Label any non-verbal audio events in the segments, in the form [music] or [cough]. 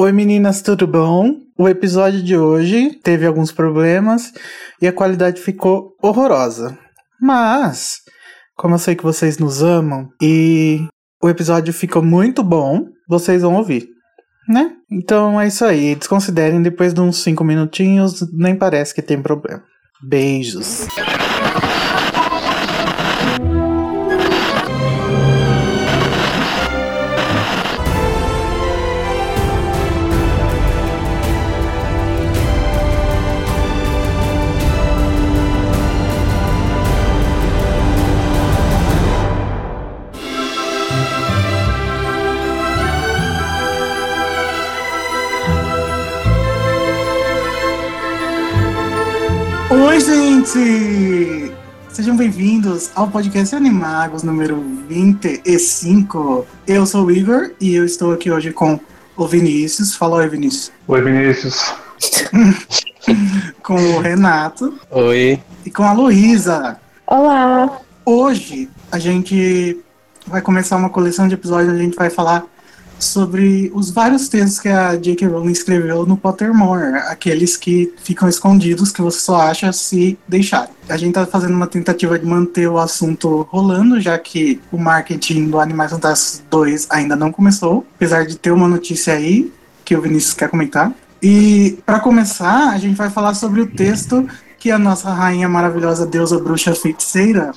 Oi meninas, tudo bom? O episódio de hoje teve alguns problemas e a qualidade ficou horrorosa. Mas, como eu sei que vocês nos amam e o episódio ficou muito bom, vocês vão ouvir, né? Então é isso aí. Desconsiderem depois de uns 5 minutinhos, nem parece que tem problema. Beijos. Gente! Sejam bem-vindos ao podcast Animagos número 25. Eu sou o Igor e eu estou aqui hoje com o Vinícius. Fala oi, Vinícius. Oi, Vinícius. [laughs] com o Renato Oi. e com a Luísa. Olá! Hoje a gente vai começar uma coleção de episódios onde a gente vai falar sobre os vários textos que a J.K. Rowling escreveu no Pottermore, aqueles que ficam escondidos que você só acha se deixar. A gente tá fazendo uma tentativa de manter o assunto rolando, já que o marketing do Animais Fantásticos 2 ainda não começou, apesar de ter uma notícia aí que o Vinícius quer comentar. E para começar, a gente vai falar sobre o texto que a nossa rainha maravilhosa deusa bruxa feiticeira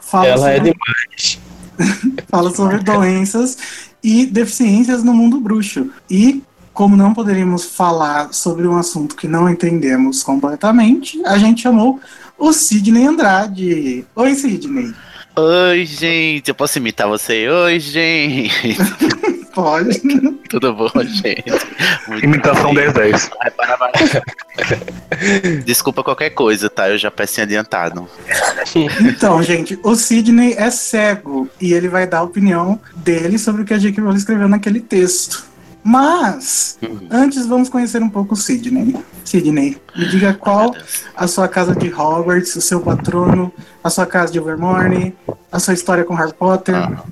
fala Ela é sobre demais. [laughs] fala sobre doenças e deficiências no mundo bruxo. E como não poderíamos falar sobre um assunto que não entendemos completamente, a gente chamou o Sidney Andrade. Oi, Sidney. Oi, gente, eu posso imitar você? Oi, gente. [laughs] Pode. [laughs] Tudo bom, gente? Muito Imitação bem. 1010. Vai, para, para. Desculpa qualquer coisa, tá? Eu já peço em adiantado. Então, gente, o Sidney é cego e ele vai dar a opinião dele sobre o que a J.K. Rowling escreveu naquele texto. Mas, antes vamos conhecer um pouco o Sidney. Sidney, me diga qual a sua casa de Hogwarts, o seu patrono, a sua casa de Overmorning, a sua história com Harry Potter. Ah.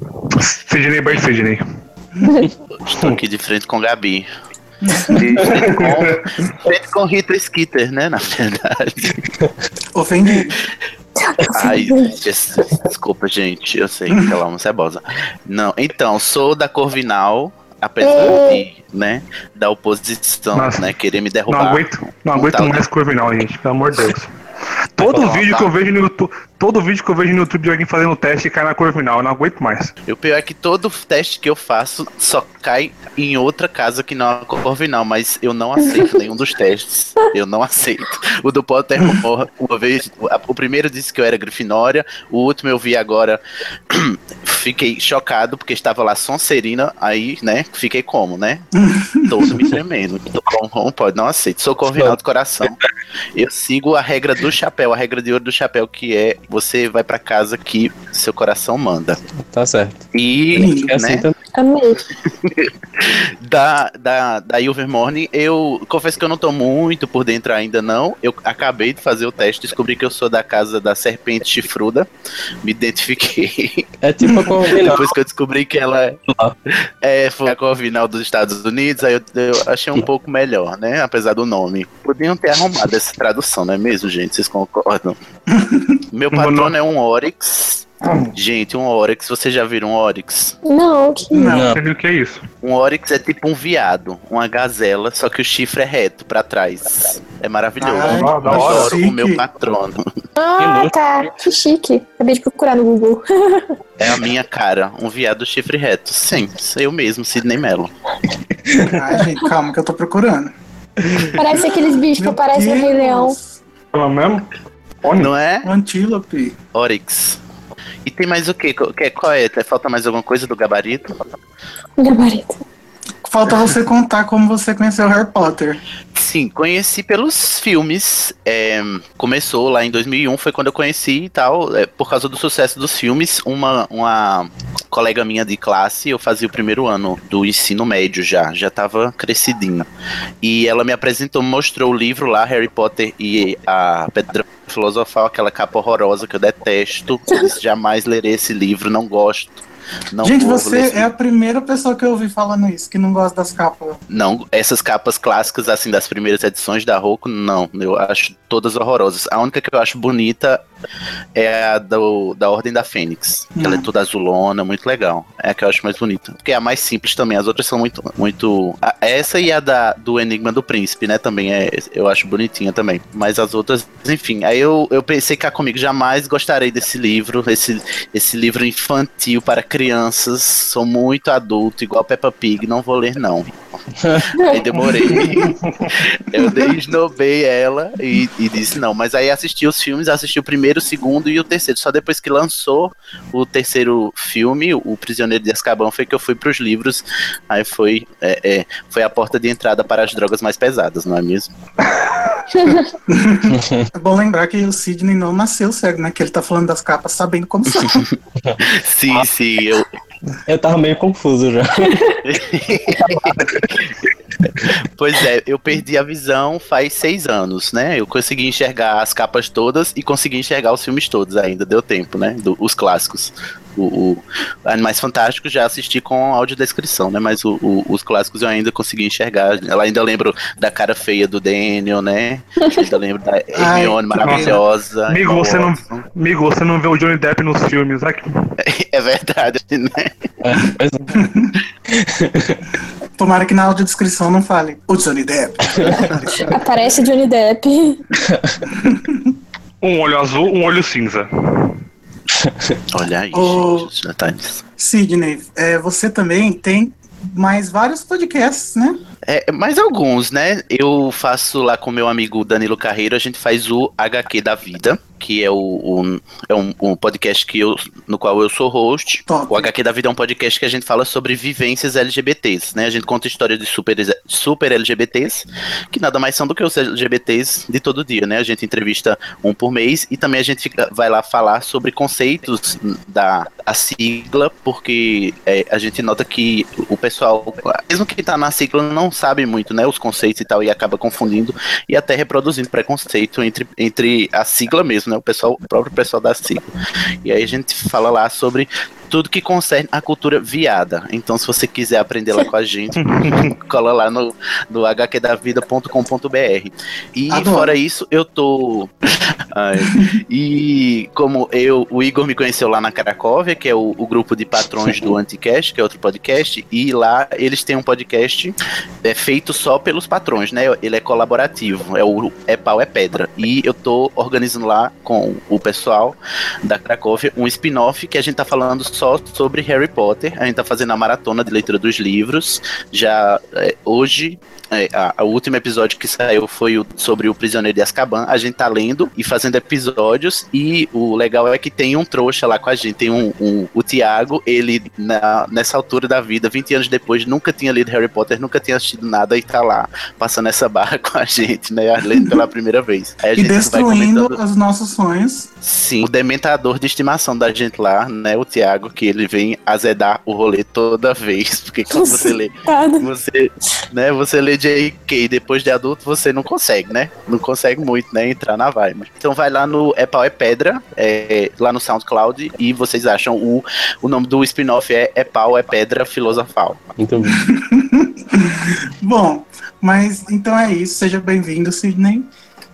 Sidney by Sidney. [laughs] Estou aqui de frente com Gabi. De [laughs] frente com, frente com Rita Skeeter, né? Na verdade. Ofendido. Ai, desculpa, gente. Eu sei que ela é uma cebosa. Não, então, sou da Corvinal, apesar de, né, da oposição, Nossa. né, querer me Não derrubar. aguento, não aguento tal de- mais Corvinal, gente, pelo amor de Deus. Todo falar, vídeo tá? que eu vejo no YouTube, todo vídeo que eu vejo no YouTube de alguém fazendo teste cai na Corvinal, eu não aguento mais. E o pior é que todo teste que eu faço só cai em outra casa que não é a Corvinal, mas eu não aceito [laughs] nenhum dos testes. Eu não aceito. O do Pottermore, uma vez, o primeiro disse que eu era Grifinória, o último eu vi agora, fiquei chocado porque estava lá Sonserina, aí, né, fiquei como, né? [laughs] Todo me tremendo. Tô como, como pode? Não aceito. Sou Corvinal de coração. Eu sigo a regra do chapéu, a regra de ouro do chapéu, que é você vai pra casa que seu coração manda. Tá certo. E, É assim né. Amei. [laughs] da, da, da Ilvermorny, eu confesso que eu não tô muito por dentro ainda, não. Eu acabei de fazer o teste, descobri que eu sou da casa da serpente chifruda. Me identifiquei. É tipo a Corvinal. [laughs] Depois que eu descobri que ela é, foi a Corvinal dos Estados Unidos, aí eu, eu achei um pouco melhor, né? Apesar do nome. Podiam ter arrumado essa tradução, não é mesmo, gente? Vocês concordam? [laughs] Meu patrono é um Oryx. Gente, um Oryx, vocês já viram um Oryx? Não, que Não. Não. Você viu o que é isso? Um Oryx é tipo um viado, uma gazela, só que o chifre é reto pra trás. É maravilhoso. Ai, da hora. Adoro chique. o meu patrono. Ah, tá. Que chique. Acabei de procurar no Google. [laughs] É a minha cara, um viado chifre reto. Sim, eu mesmo, Sidney Mello. Ai, gente, calma que eu tô procurando. Parece aqueles bichos que aparecem no Rei Leão. Deus. Fala mesmo? Olha, Não é? Antílope. Oryx. E tem mais o quê? Que- Qual é? Falta mais alguma coisa do gabarito? Gabarito. Falta você contar como você conheceu Harry Potter. Sim, conheci pelos filmes. é, começou lá em 2001, foi quando eu conheci e tal. é, por causa do sucesso dos filmes, uma, uma colega minha de classe, eu fazia o primeiro ano do ensino médio já, já tava crescidinho. E ela me apresentou, mostrou o livro lá, Harry Potter e a Pedra Filosofal, aquela capa horrorosa que eu detesto. Eu disse, jamais lerei esse livro, não gosto. Não Gente, você ler é a primeira pessoa que eu ouvi falando isso, que não gosta das capas. Não, essas capas clássicas, assim, das primeiras edições da Roku, não. Eu acho todas horrorosas. A única que eu acho bonita é a do, da Ordem da Fênix. Ela é Hum. toda azulona, muito legal. É a que eu acho mais bonita. Porque é a mais simples também. As outras são muito. muito a- essa e a da, do Enigma do Príncipe, né? Também é. Eu acho bonitinha também. Mas as outras, enfim. Aí eu, eu pensei cá comigo, jamais gostarei desse livro. Esse, esse livro infantil para crianças. Sou muito adulto, igual Peppa Pig. Não vou ler, não. [laughs] Aí demorei. eu desnobei ela e, e disse não. Mas aí assisti os filmes, assisti o primeiro, o segundo e o terceiro. Só depois que lançou o terceiro filme, O Prisioneiro de Azkaban, foi que eu fui pros livros. Aí foi, é, é, foi a porta de entrada para as drogas mais pesadas, não é mesmo? É bom lembrar que o Sidney não nasceu cego, né? Que ele tá falando das capas sabendo como são. [laughs] Sim, sim, eu, Eu tava meio confuso já. [laughs] Pois é, eu perdi a visão faz seis anos, né? Eu consegui enxergar as capas todas e consegui enxergar os filmes todos ainda, deu tempo, né? Do- os clássicos. O, o Animais Fantásticos já assisti com audiodescrição, né? Mas o- o- os clássicos eu ainda consegui enxergar. Ela ainda lembro da cara feia do Daniel, né? Ainda lembro da [laughs] Hermione maravilhosa. Amigo, você não-. Amigo, você não vê o Johnny Depp nos filmes aqui. [laughs] É verdade, né? É, pois é. [laughs] Tomara que na audiodescrição não fale o Johnny Depp. Aparece Johnny Depp. Um olho azul, um olho cinza. Olha aí, gente, já tá nisso. Sidney, é, você também tem mais vários podcasts, né? É, mais alguns, né? Eu faço lá com meu amigo Danilo Carreiro, a gente faz o HQ da Vida, que é, o, o- é um, um podcast que eu, no qual eu sou host. Top. O HQ da Vida é um podcast que a gente fala sobre vivências LGBTs, né? A gente conta histórias de super, super LGBTs, que nada mais são do que os LGBTs de todo dia, né? A gente entrevista um por mês e também a gente fica- vai lá falar sobre conceitos da a sigla, porque é, a gente nota que o pessoal, mesmo que tá na sigla, não sabe muito, né? Os conceitos e tal, e acaba confundindo e até reproduzindo preconceito entre, entre a sigla mesmo, né? O pessoal, o próprio pessoal da sigla. E aí a gente fala lá sobre tudo que concerne a cultura viada. Então, se você quiser aprender lá com a gente, [laughs] cola lá no, no hqdavida.com.br. E Adoro. fora isso, eu tô. Ai, e como eu, o Igor me conheceu lá na Cracóvia, que é o, o grupo de patrões do Anticast, que é outro podcast, e lá eles têm um podcast é feito só pelos patrões, né? Ele é colaborativo, é o É Pau é Pedra. E eu tô organizando lá com o pessoal da Cracóvia um spin-off que a gente tá falando só sobre Harry Potter. A gente tá fazendo a maratona de leitura dos livros. Já é, hoje é, a- a- o último episódio que saiu foi o- sobre o Prisioneiro de Azkaban. A gente tá lendo e fazendo episódios. E o legal é que tem um trouxa lá com a gente. Tem um, um- o Tiago, ele na- nessa altura da vida, 20 anos depois, nunca tinha lido Harry Potter, nunca tinha assistido nada e tá lá passando essa barra [laughs] com a gente, né? Lendo pela primeira vez. Aí a E gente vai destruindo comentando. os nossos sonhos. Sim, o dementador de estimação da gente lá, né? O Tiago, que ele vem azedar o rolê toda vez. Porque quando você lê você, né, você lê J.K. depois de adulto, você não consegue, né? Não consegue muito, né? Entrar na vibe. Então vai lá no É Pau é Pedra, é, lá no SoundCloud, e vocês acham o, o nome do spin-off é É Pau é Pedra Filosofal. Muito bom. [laughs] Bom, mas então é isso. Seja bem-vindo, Sidney.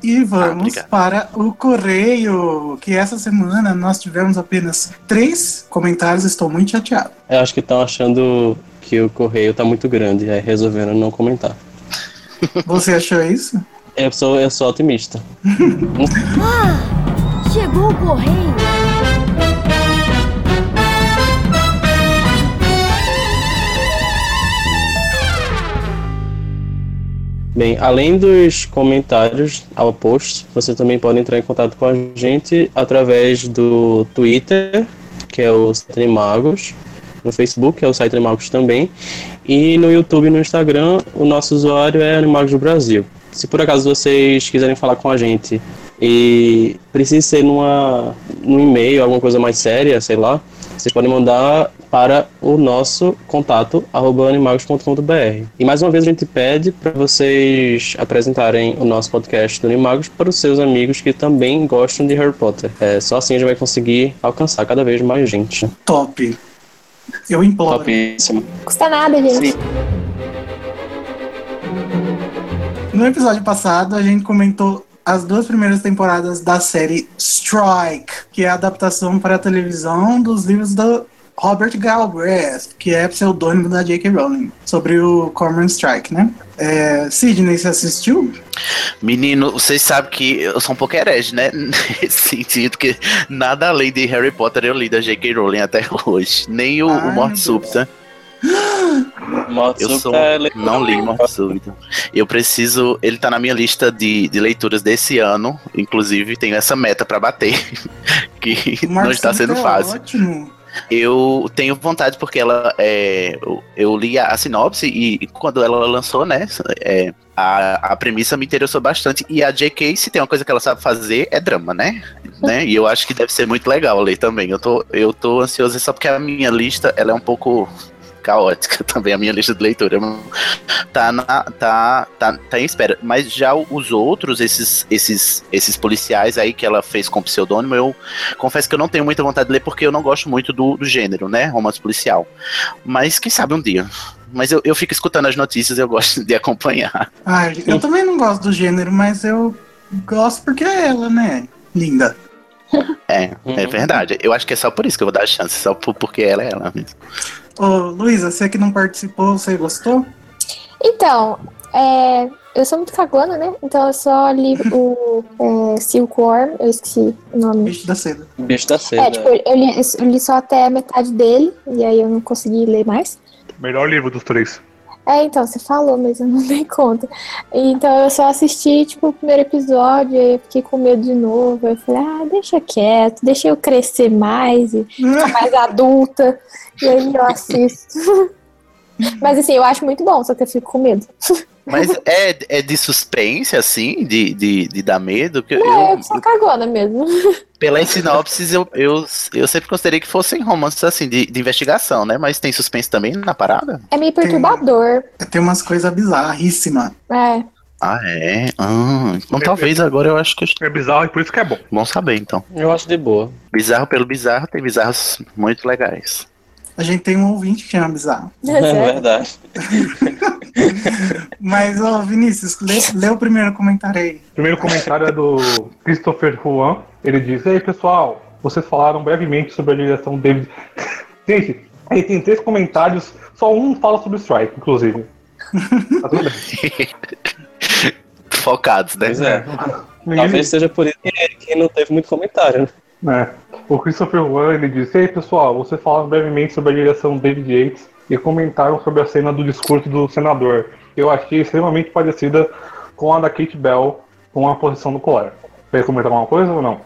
E vamos obrigado. para o correio, que essa semana nós tivemos apenas três comentários. Estou muito chateado. Eu acho que estão achando que o correio tá muito grande, aí resolveram não comentar. Você achou isso? Eu sou, eu sou otimista. [laughs] Chegou o correio. Bem, além dos comentários ao post, você também pode entrar em contato com a gente através do Twitter, que é o Magos, no Facebook, que é o Site Magos também, e no YouTube e no Instagram, o nosso usuário é Animagos do Brasil. Se por acaso vocês quiserem falar com a gente e precisa ser numa, num e-mail, alguma coisa mais séria, sei lá, vocês podem mandar para o nosso contato arroba animagos.com.br. E mais uma vez a gente pede para vocês apresentarem o nosso podcast do Animagos para os seus amigos que também gostam de Harry Potter. É, só assim a gente vai conseguir alcançar cada vez mais gente. Top. Eu imploro. Topíssimo. Custa nada, gente. Sim. No episódio passado, a gente comentou as duas primeiras temporadas da série Strike, que é a adaptação para a televisão dos livros do Robert Galbraith, que é pseudônimo da J.K. Rowling, sobre o Cormoran Strike, né? É, Sidney, você assistiu? Menino, vocês sabem que eu sou um pouco herege, né? [laughs] Nesse sentido que nada além de Harry Potter eu li da J.K. Rowling até hoje. Nem o, Ai, o Morte meu Deus. Morte Eu sou, é não li Morte Súbita. Eu preciso. Ele tá na minha lista de, de leituras desse ano. Inclusive, tenho essa meta pra bater. [laughs] que não Marcelo está sendo é fácil. Ótimo. Eu tenho vontade porque ela é, eu, eu li a, a sinopse e, e quando ela lançou, né? é, a, a premissa me interessou bastante. E a J.K., se tem uma coisa que ela sabe fazer, é drama, né? né? E eu acho que deve ser muito legal ler também. Eu tô, eu tô ansioso só porque a minha lista ela é um pouco caótica [laughs] também, a minha lista de leitura. Tá, na, tá, tá, tá em espera. Mas já os outros, esses, esses, esses policiais aí que ela fez com pseudônimo, eu confesso que eu não tenho muita vontade de ler porque eu não gosto muito do, do gênero, né? Romance policial. Mas quem sabe um dia. Mas eu, eu fico escutando as notícias e eu gosto [laughs] de acompanhar. Ah, eu também não gosto do gênero, mas eu gosto porque é ela, né? Linda. É, é Uhum. verdade. Eu acho que é só por isso que eu vou dar a chance, só por- porque ela é ela mesmo. Ô, Luísa, você que não participou, você gostou? Então, é, eu sou muito cagona, né? Então eu só li o é, Silkworm, eu esqueci o nome. Bicho da seda. Bicho da seda. É, tipo, eu li, eu li só até a metade dele, e aí eu não consegui ler mais. Melhor livro dos três. É, então, você falou, mas eu [laughs] não dei conta. Então eu só assisti, tipo, o primeiro episódio, aí eu fiquei com medo de novo. Aí eu falei, ah, deixa quieto, deixa eu crescer mais e ficar [laughs] mais adulta. E aí eu assisto. [laughs] mas assim, eu acho muito bom, só que eu fico com medo. Mas é, é de suspense, assim, de, de, de dar medo? Que Não, eu, eu sou cagona mesmo. Pelas sinopses, eu, eu, eu sempre considerei que fossem romances assim, de, de investigação, né? Mas tem suspense também na parada? É meio perturbador. Tem umas coisas bizarríssimas. É. Ah, é? Ah, então talvez agora eu acho que. É bizarro e por isso que é bom. Bom saber, então. Eu acho de boa. Bizarro pelo bizarro, tem bizarros muito legais. A gente tem um ouvinte que chama bizarro. [laughs] É Sério. verdade. [laughs] Mas, ô, Vinícius, lê, lê o primeiro comentário aí. O primeiro comentário é do Christopher Juan. Ele diz: E aí, pessoal, vocês falaram brevemente sobre a direção David. [laughs] Gente, aí tem três comentários, só um fala sobre Strike, inclusive. Tá tudo bem. [laughs] Focados, né? Pois é. Talvez seja por isso que, que não teve muito comentário, né? É. O Christopher Juan ele disse: Ei pessoal, vocês falaram brevemente sobre a direção David Yates e comentaram sobre a cena do discurso do senador. Eu achei extremamente parecida com a da Kate Bell com a posição do colar. Quer comentar alguma coisa ou não?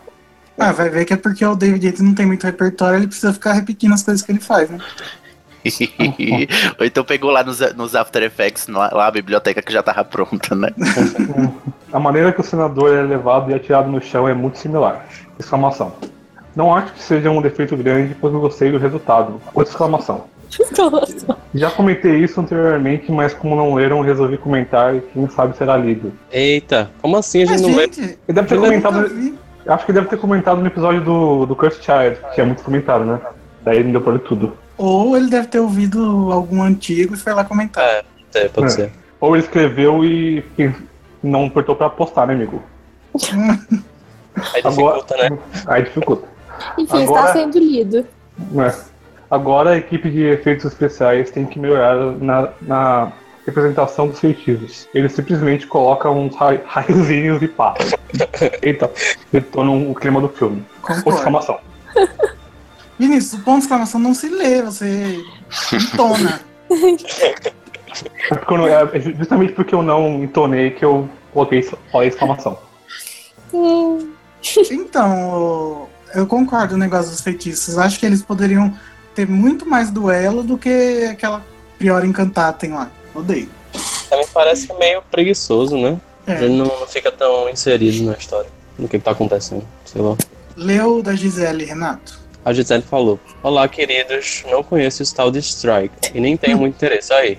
Ah, vai ver que é porque o David Yates não tem muito repertório, ele precisa ficar repetindo as coisas que ele faz, né? [laughs] Ou então pegou lá nos, nos After Effects, lá, lá a biblioteca que já tava pronta, né? [laughs] A maneira que o senador é levado e atirado no chão é muito similar. Exclamação. Não acho que seja um defeito grande, pois eu gostei do resultado. Outra exclamação. [laughs] Já comentei isso anteriormente, mas como não leram, resolvi comentar e quem sabe será lido. Eita, como assim a gente Mas, não lê? gente, Ele deve ter comentado. Acho que deve ter comentado no episódio do, do Cursed Child, que é muito comentado, né? Daí não deu pra ler tudo. Ou ele deve ter ouvido algum antigo e foi lá comentar. É, é, pode É. ser. Ou ele escreveu e, não apertou pra postar, né, amigo? Aí dificulta, né? Aí dificulta. Enfim, Agora- está sendo lido. É. Agora a equipe de efeitos especiais tem que melhorar na, na representação dos feitiços. Eles simplesmente colocam uns ra- raiozinhos e pá. [laughs] Eita, detonam o clima do filme. Concordo. exclamação. [laughs] Vinícius, o ponto de exclamação não se lê, você entona. É não- é justamente porque eu não entonei que eu coloquei só a exclamação. Então, eu concordo no negócio dos feitiços. Acho que eles poderiam ter muito mais duelo do que aquela Priora Encantada tem lá. Odeio. Também parece meio preguiçoso, né? É. Ele não fica tão inserido na história, no que tá acontecendo, sei lá. Leu da Gisele, Renato. A Gisele falou: Olá, queridos, não conheço o tal de Strike e nem tenho muito interesse. Aí,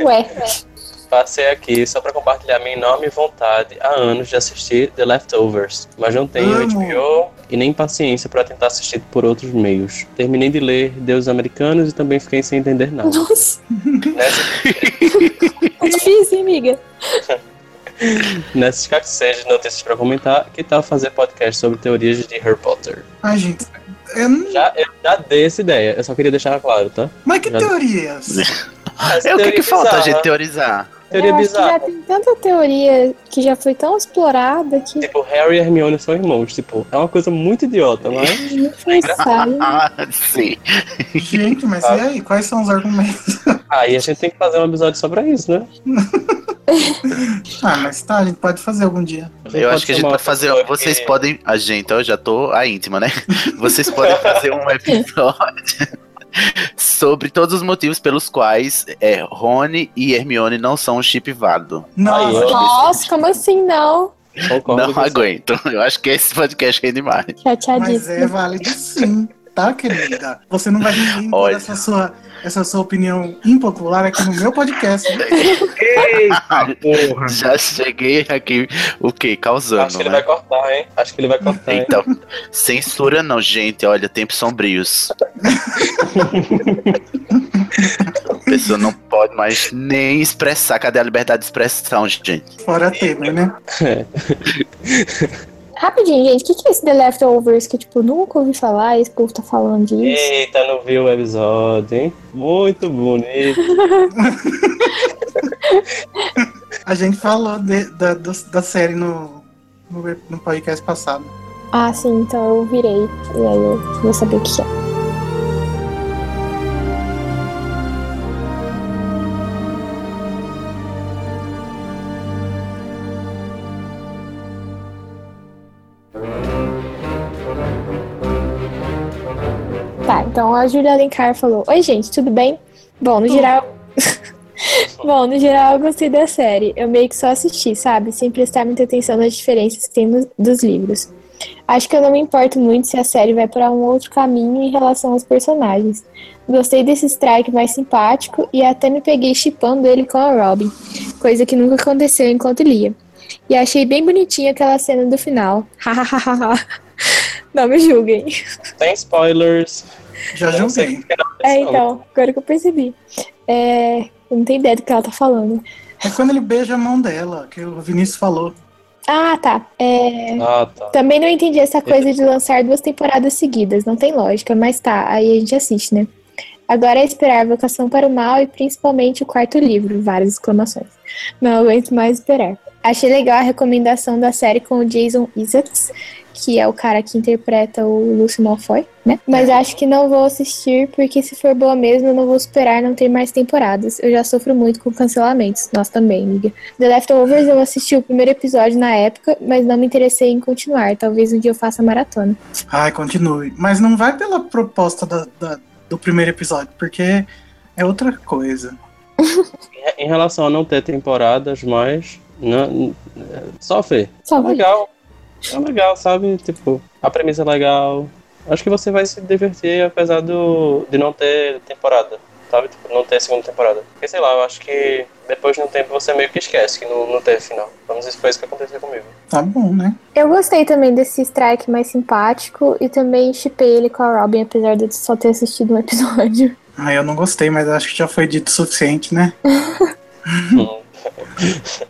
ué. [laughs] Passei aqui só pra compartilhar minha enorme vontade há anos de assistir The Leftovers, mas não tenho Amo. HBO e nem paciência pra tentar assistir por outros meios. Terminei de ler Deuses Americanos e também fiquei sem entender nada. Nossa, Nessa, [laughs] é difícil, hein, amiga? nessa escassez de notícias pra comentar, que tal fazer podcast sobre teorias de Harry Potter? Ai, gente. eu não- Já, eu já dei essa ideia, eu só queria deixar claro, tá? Mas que Já- teorias? [laughs] É o que, que falta a gente teorizar. Teoria eu que já bizarra. tem tanta teoria que já foi tão explorada que Tipo, Harry e Hermione são irmãos. Tipo, é uma coisa muito idiota, mas. não foi sábio. Ah, [laughs] sim. Gente, mas e aí? Quais são os argumentos? [laughs] Aí a gente tem que fazer um episódio só pra isso, né? Ah, mas tá, a gente pode fazer algum dia. Eu acho que a gente pode fazer. pessoa Vocês podem. A gente, eu já tô a íntima, né? [laughs] Vocês podem fazer um episódio sobre todos os motivos pelos quais é, Rony e Hermione não são um chip válido. Aí, ó. Nossa, como assim não? Concordo Não aguento. Eu acho que esse podcast é demais. mas é válido sim, tá, querida? Você não vai me impor essa sua, essa sua opinião impopular aqui no meu podcast. né? Eita [laughs] porra! Já cheguei aqui, o quê? Causando. Acho que ele né? vai cortar, hein? Acho que ele vai cortar, hein? Então, censura não, gente. Olha, tempos sombrios. A pessoa não pode mais nem expressar. Cadê a liberdade de expressão, gente? Fora tema, né? Rapidinho, gente, o que, que é esse The Leftovers que, tipo, nunca ouvi falar? Esse povo tá falando disso. Eita, não viu o episódio, hein? Muito bonito. [laughs] A gente falou de- da, do- da série no, no, no podcast passado. Ah, sim, então eu virei. E aí eu vou saber o que é. Então a Julia Alencar falou: Oi, gente, tudo bem? Bom, no geral. [laughs] Bom, no geral eu gostei da série. Eu meio que só assisti, sabe? Sem prestar muita atenção nas diferenças que tem dos livros. Acho que eu não me importo muito se a série vai para um outro caminho em relação aos personagens. Gostei desse strike mais simpático e até me peguei chipando ele com a Robin, coisa que nunca aconteceu enquanto lia. E achei bem bonitinha aquela cena do final. [laughs] Hahaha. não me julguem. Tem spoilers. Já era É, então, agora que eu percebi. É, eu não tenho ideia do que ela tá falando. É quando ele beija a mão dela, que o Vinícius falou. Ah, tá. É, Ah, tá. Também não entendi essa coisa de lançar duas temporadas seguidas, não tem lógica, mas tá, aí a gente assiste, né? Agora é esperar Vocação para o Mal e principalmente o quarto livro, várias exclamações. Não aguento mais esperar. Achei legal a recomendação da série com o Jason Isaacs, que é o cara que interpreta o Lúcio Malfoy, né? Mas acho que não vou assistir, porque se for boa mesmo, eu não vou esperar não ter mais temporadas. Eu já sofro muito com cancelamentos. Nós também, amiga. The Leftovers eu assisti o primeiro episódio na época, mas não me interessei em continuar. Talvez um dia eu faça maratona. Ai, continue. Mas não vai pela proposta da- da- do primeiro episódio, porque é outra coisa. [laughs] Em relação a não ter temporadas, mas. Não, só Fê. Só É vai. legal. É legal, sabe? Tipo, a premissa é legal. Acho que você vai se divertir apesar do, de não ter temporada. Sabe? Tipo, não ter segunda temporada. Porque sei lá, eu acho que depois de um tempo você meio que esquece que não, não teve final. Pelo menos isso foi isso que aconteceu comigo. Tá bom, né? Eu gostei também desse strike mais simpático e também chipei ele com a Robin, apesar de eu só ter assistido um episódio. Ah, eu não gostei, mas acho que já foi dito o suficiente, né? [laughs] [laughs] [laughs]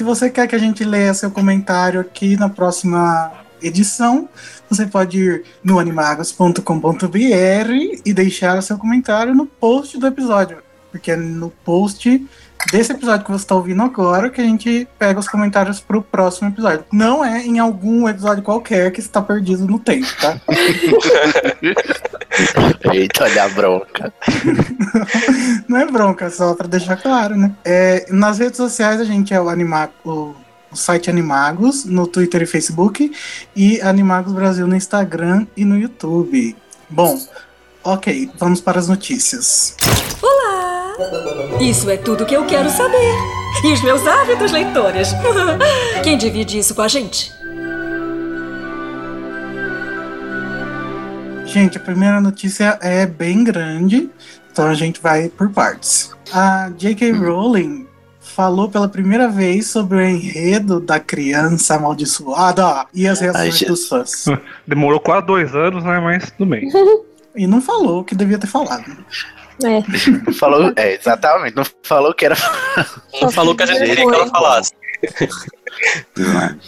Se você quer que a gente leia seu comentário aqui na próxima edição, você pode ir no animagos.com.br e deixar o seu comentário no post do episódio. Porque no post desse episódio que você está ouvindo agora que a gente pega os comentários pro próximo episódio. Não é em algum episódio qualquer que está perdido no tempo, tá? [laughs] Eita, olha a bronca. [laughs] Não é bronca, só pra deixar claro, né? É, nas redes sociais a gente é o, Anima o, o site Animagos, no Twitter e Facebook, e Animagos Brasil no Instagram e no YouTube. Bom, ok, vamos para as notícias. Isso é tudo que eu quero saber. E os meus ávidos leitores. [laughs] Quem divide isso com a gente? Gente, a primeira notícia é bem grande, então a gente vai por partes. A J.K. Rowling falou pela primeira vez sobre o enredo da criança amaldiçoada e as reações Ai, dos fãs. [laughs] Demorou quase dois anos, né? Mas tudo bem. E não falou o que devia ter falado. É. Não falou, é, exatamente, não falou que era. Não falou que a gente queria que ela falasse.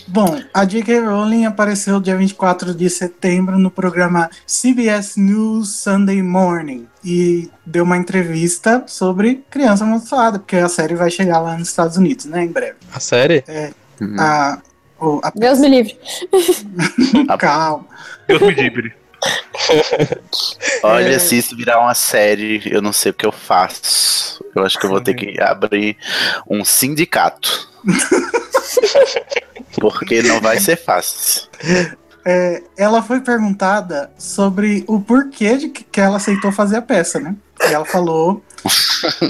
Bom, a J.K. Rowling apareceu dia 24 de setembro no programa CBS News Sunday Morning e deu uma entrevista sobre criança amaldiçoada, porque a série vai chegar lá nos Estados Unidos, né, em breve. A série? Uhum. A, o, a, Deus me livre. [laughs] calma. Deus me livre. [laughs] Olha, É. se isso virar uma série, eu não sei o que eu faço. Eu acho que eu vou ter que abrir um sindicato. [laughs] Porque não vai ser fácil. É, ela foi perguntada sobre o porquê de que, que ela aceitou fazer a peça, né? E ela falou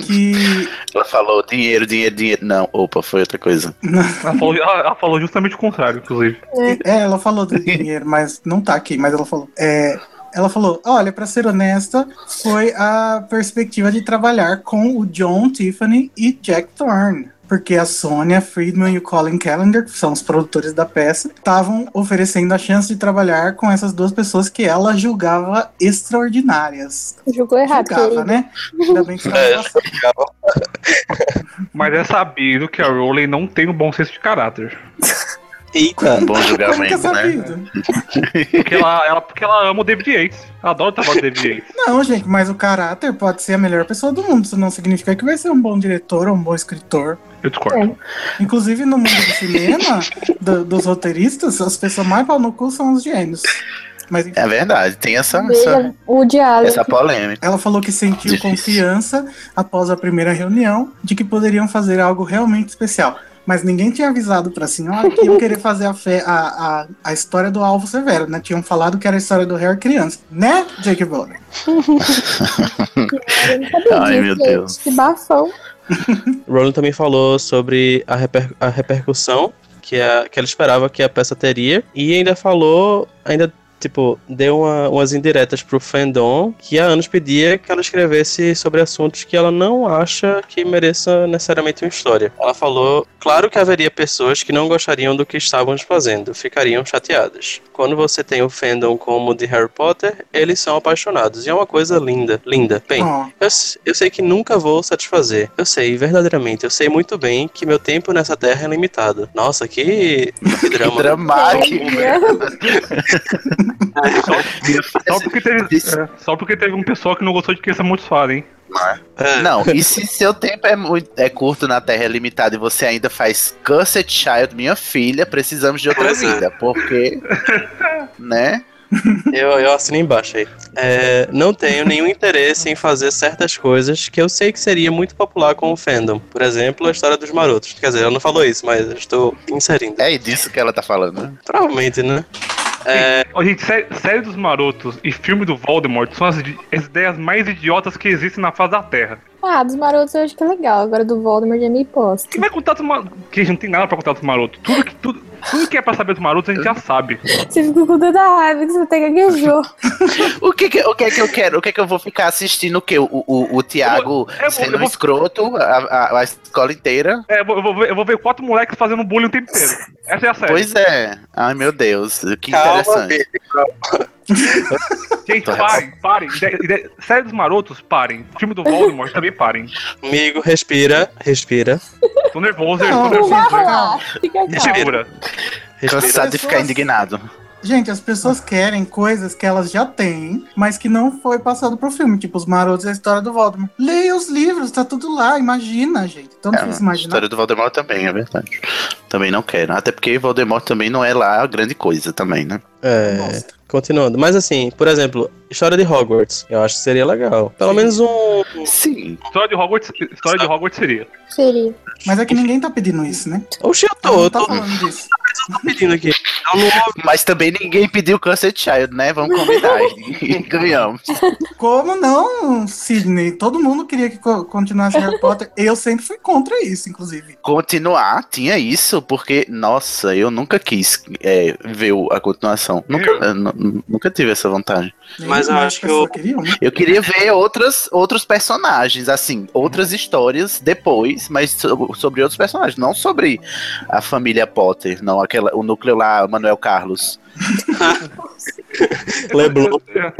que [laughs] Ela falou dinheiro, dinheiro, dinheiro. Não, opa, foi outra coisa. Ela falou, ela- ela falou justamente o contrário, inclusive. É, ela falou do dinheiro, mas não tá aqui, mas ela falou. É, ela falou: olha, pra ser honesta, foi a perspectiva de trabalhar com o John Tiffany e Jack Thorne. Porque a Sonia Friedman e o Colin Callender, que são os produtores da peça, estavam oferecendo a chance de trabalhar com essas duas pessoas que ela julgava extraordinárias. Julgou errado, Julgava, né? Ainda bem que É. Mas é sabido que a Rowling não tem um bom senso de caráter. [laughs] Eita! Um bom é julgamento, né? Porque ela, ela, porque ela ama o David Yates. Ela adora o trabalho do David Yates. [laughs] Não, gente, mas o caráter pode ser a melhor pessoa do mundo. Isso não significa que vai ser um bom diretor ou um bom escritor. Eu discordo. Inclusive, no mundo do cinema, [laughs] do- dos roteiristas, as pessoas mais pau no cu são os gênios. Mas enfim, É verdade, tem essa, essa, o diálogo. essa polêmica. ela falou que sentiu Difícil. confiança após a primeira reunião de que poderiam fazer algo realmente especial. Mas ninguém tinha avisado pra senhora que iam querer fazer a, fé, a, a, a história do Alvo Severo, né? Tinham falado que era a história do Harry criança. Né, Jake Bowler? [laughs] Ai, meu gente. Deus. Que bafão. Rowling também falou sobre a, reper- a repercussão que, a, que ela esperava que a peça teria. E ainda falou, ainda tipo, deu uma- umas indiretas pro fandom que há anos pedia que ela escrevesse sobre assuntos que ela não acha que mereça necessariamente uma história. Ela falou, claro que haveria pessoas que não gostariam do que estávamos fazendo, ficariam chateadas. Quando você tem o fandom como o de Harry Potter, eles são apaixonados. E é uma coisa linda, linda. Bem, Ó, eu, eu sei que nunca vou satisfazer. Eu sei, verdadeiramente, eu sei muito bem que meu tempo nessa terra é limitado. Nossa, que, que [laughs] drama. Que dramático. [laughs] Só porque, teve, é, só porque teve um pessoal que não gostou de que essa amaldiçoada, hein? É, Não, e se seu tempo é, muito, é curto na Terra, é limitado, e você ainda faz Cursed Child, minha filha, precisamos de outra é. vida. Porque, [laughs] né? eu, eu assino embaixo aí. É, não tenho nenhum interesse em fazer certas coisas que eu sei que seria muito popular com o fandom. Por exemplo, a história dos marotos. Quer dizer, ela não falou isso, mas eu estou inserindo. É disso que ela tá falando. né? Provavelmente, né? É, Ó, gente, sé- série dos marotos e filme do Voldemort são as, as ideias mais idiotas que existem na face da Terra. Ah, dos marotos eu acho que é legal. Agora do Voldemort é meio posto. Quem vai contar dos marotos? Que a gente não tem nada pra contar dos marotos. Tudo que, tudo, tudo que é pra saber dos marotos a gente já sabe. Você ficou com tanta raiva que você até gaguejou. [laughs] O que, que, o que é que eu quero? O que é que eu vou ficar assistindo? O quê? O, o, o Tiago Eu vou- sendo eu um vou- escroto a, a, a escola inteira? É, eu vou, eu vou ver, eu vou ver quatro moleques fazendo bullying o tempo inteiro. [laughs] Essa é a série. Pois é. Ai, meu Deus. Que calma, interessante. Pedro. Gente, Tô parem, parem. Ide- ide- série dos marotos, parem. Filme do Voldemort também parem. Amigo, respira, respira, Tô nervoso, Não, tô Não vai nervoso. rolar. Fica calmo. Segura. respira. Cansado de ficar indignado. Gente, as pessoas querem coisas que elas já têm, mas que não foi passado pro filme, tipo os marotos e a história do Voldemort. Leia os livros, tá tudo lá, imagina, gente. Tão É, difícil a imaginar. história do Voldemort também, é verdade. Também não quero. Até porque Voldemort também não é lá a grande coisa também, né? É, Bosta. continuando. Mas assim, por exemplo, história de Hogwarts. Eu acho que seria legal. Pelo menos um. Sim. História de Hogwarts, história de Hogwarts seria. Seria. Mas é que ninguém tá pedindo isso, né? Oxe, eu tô, eu tá tô, falando disso. Pedindo aqui. Então não houve. Mas também ninguém pediu Cursed Child, né? Vamos combinar. E [laughs] ganhamos. Como não, Sidney? Todo mundo queria que co- continuasse Harry Potter. Eu sempre fui contra isso, inclusive. Continuar, tinha isso, porque, nossa, eu nunca quis é, ver a continuação. Nunca, nunca tive essa vontade. Mas eu acho que eu- né? Eu queria ver outras, outros personagens, assim, outras histórias depois, mas so- sobre outros personagens, não sobre a família Potter, não, aquela, o núcleo lá, Manuel Carlos. [laughs] Leblon. Eu,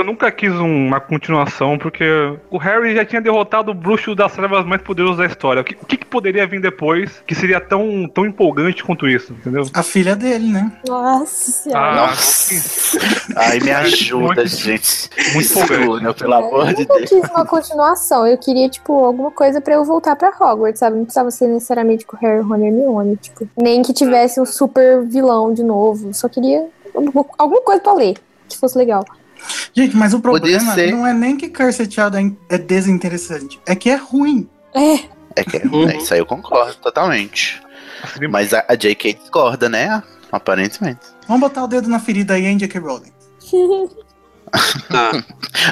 eu nunca quis uma continuação, porque o Harry já tinha derrotado o bruxo das trevas mais poderoso da história. O que, o que poderia vir depois que seria tão, tão empolgante quanto isso, entendeu? A filha dele, né? Nossa senhora. Ah, Nossa! Ai, me ajuda, Muito- gente. muito empolgante. né, pelo amor de eu nunca Deus. quis uma continuação. Eu queria, tipo, alguma coisa pra eu voltar pra Hogwarts, sabe? Não precisava ser necessariamente com o Harry, Ron e Hermione, tipo. Nem que tivesse um super vilão de novo. Só queria alguma coisa pra ler, que fosse legal. Gente, mas o problema não é nem que Cursed Child é- é desinteressante, é que é ruim. É, É que é, Uhum. é, isso aí eu concordo totalmente. Mas a, a J.K. discorda, né? Aparentemente. Vamos botar o dedo na ferida aí, hein, J.K. Rowling. [laughs]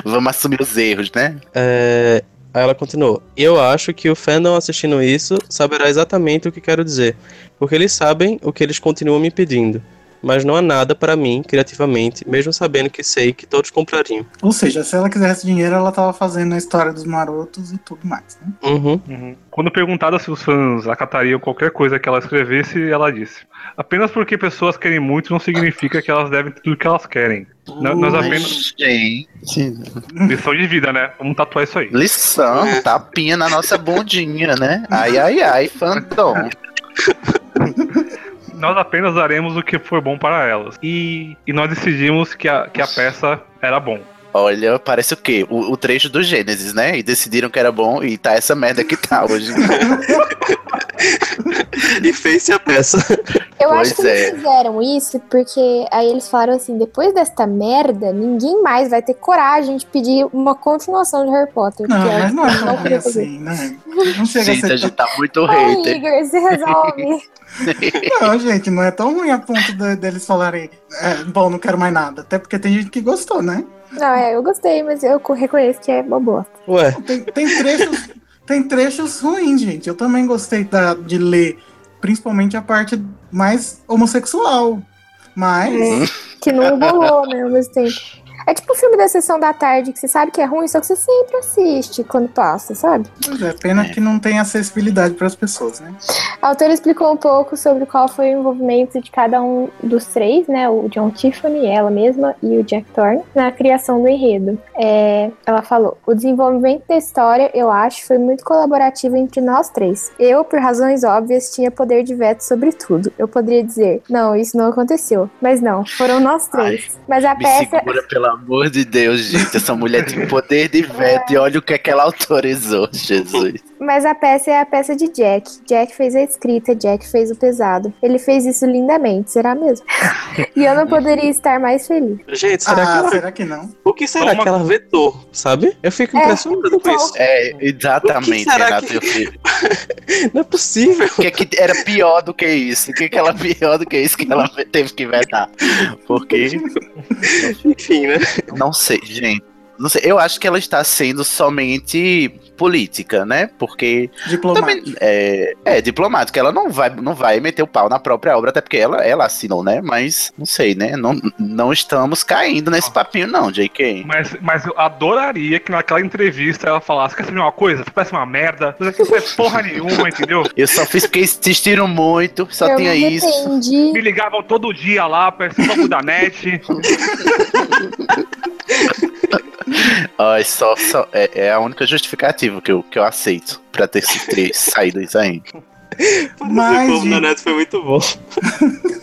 Vamos assumir os erros, né? É, Aí ela continuou. Eu acho que o fandom assistindo isso saberá exatamente o que quero dizer. Porque eles sabem o que eles continuam me pedindo. Mas não há nada para mim, criativamente, mesmo sabendo que sei que todos comprariam. Ou seja, se ela quisesse dinheiro, ela tava fazendo a história dos marotos e tudo mais, né? Uhum. Uhum. Quando perguntada se os fãs acatariam qualquer coisa que ela escrevesse, ela disse: Apenas porque pessoas querem muito não significa que elas devem tudo que elas querem. N- Nós apenas. Mas, gente. Lição de vida, né? Vamos tatuar isso aí. Lição, É. tapinha na nossa bundinha, né? Ai, ai, ai, fandom. [laughs] Nós apenas daremos o que for bom para elas. E, e nós decidimos que a, que a peça era bom. Olha, parece o quê? O, o trecho do Gênesis, né? E decidiram que era bom e tá essa merda que tá hoje. [laughs] E fez-se a peça. Eu Pois acho que é. eles fizeram isso porque aí eles falaram assim: depois desta merda, ninguém mais vai ter coragem de pedir uma continuação de Harry Potter. Não, é- mas não é não tão queria fazer. assim, né? Não chega Gente, a a ser gente tá muito Ai, hater. Igor, se resolve. [laughs] Não, gente, não é tão ruim a ponto de- deles falarem é, bom, não quero mais nada. Até porque tem gente que gostou, né? Não, é, eu gostei, mas eu reconheço que é uma boa. Ué, Tem, tem trechos, tem trechos ruins, gente. Eu também gostei da- de ler, principalmente a parte mais homossexual. Mas. Que não rolou, né, ao mesmo tempo. É tipo o filme da sessão da tarde, que você sabe que é ruim, só que você sempre assiste quando passa, sabe? Pois é, pena que não tem acessibilidade para as pessoas, né? A autora explicou um pouco sobre qual foi o envolvimento de cada um dos três, né? O John Tiffany, ela mesma e o Jack Thorne, na criação do enredo. É, ela falou: o desenvolvimento da história, eu acho, foi muito colaborativo entre nós três. Eu, por razões óbvias, tinha poder de veto sobre tudo. Eu poderia dizer: não, isso não aconteceu. Mas não, foram nós três. Mas a Me peça. segura, pelo amor de Deus, gente. Essa mulher tem poder de veto e olha o que é que ela autorizou, Jesus. Mas a peça é a peça de Jack. Jack fez a escrita, Jack fez o pesado. Ele fez isso lindamente, será mesmo? [laughs] e eu não poderia estar mais feliz. gente, será ah, que ela... será que não? O que será Toma- que ela vetou, sabe? Eu fico É, impressionado com então. isso. É, O que exatamente, será Renato. que-. [laughs] Não é possível. O que, é que era pior do que isso? O que, é que era pior do que isso que ela teve que vetar? Porque, Enfim, né? não sei, gente. Não sei, eu acho que ela está sendo somente política, né? Porque Diplomático. também é, é diplomática. Ela não vai, não vai meter o pau na própria obra, até porque ela, ela assinou, né? Mas não sei, né? Não, não estamos caindo nesse papinho, não, JK. Mas, mas eu adoraria que naquela entrevista ela falasse: Quer saber uma coisa? Parece uma merda. Isso aqui não é porra nenhuma, entendeu? [laughs] Eu só fiz porque insistiram muito, só eu tinha me isso. arrependi. Me ligavam todo dia lá, parecia um pouco da net. [laughs] Ai, só, só, é, é a única justificativa que eu, que eu aceito pra ter, ter saído isso aí. Mas, o povo da gente, net foi muito bom. [laughs]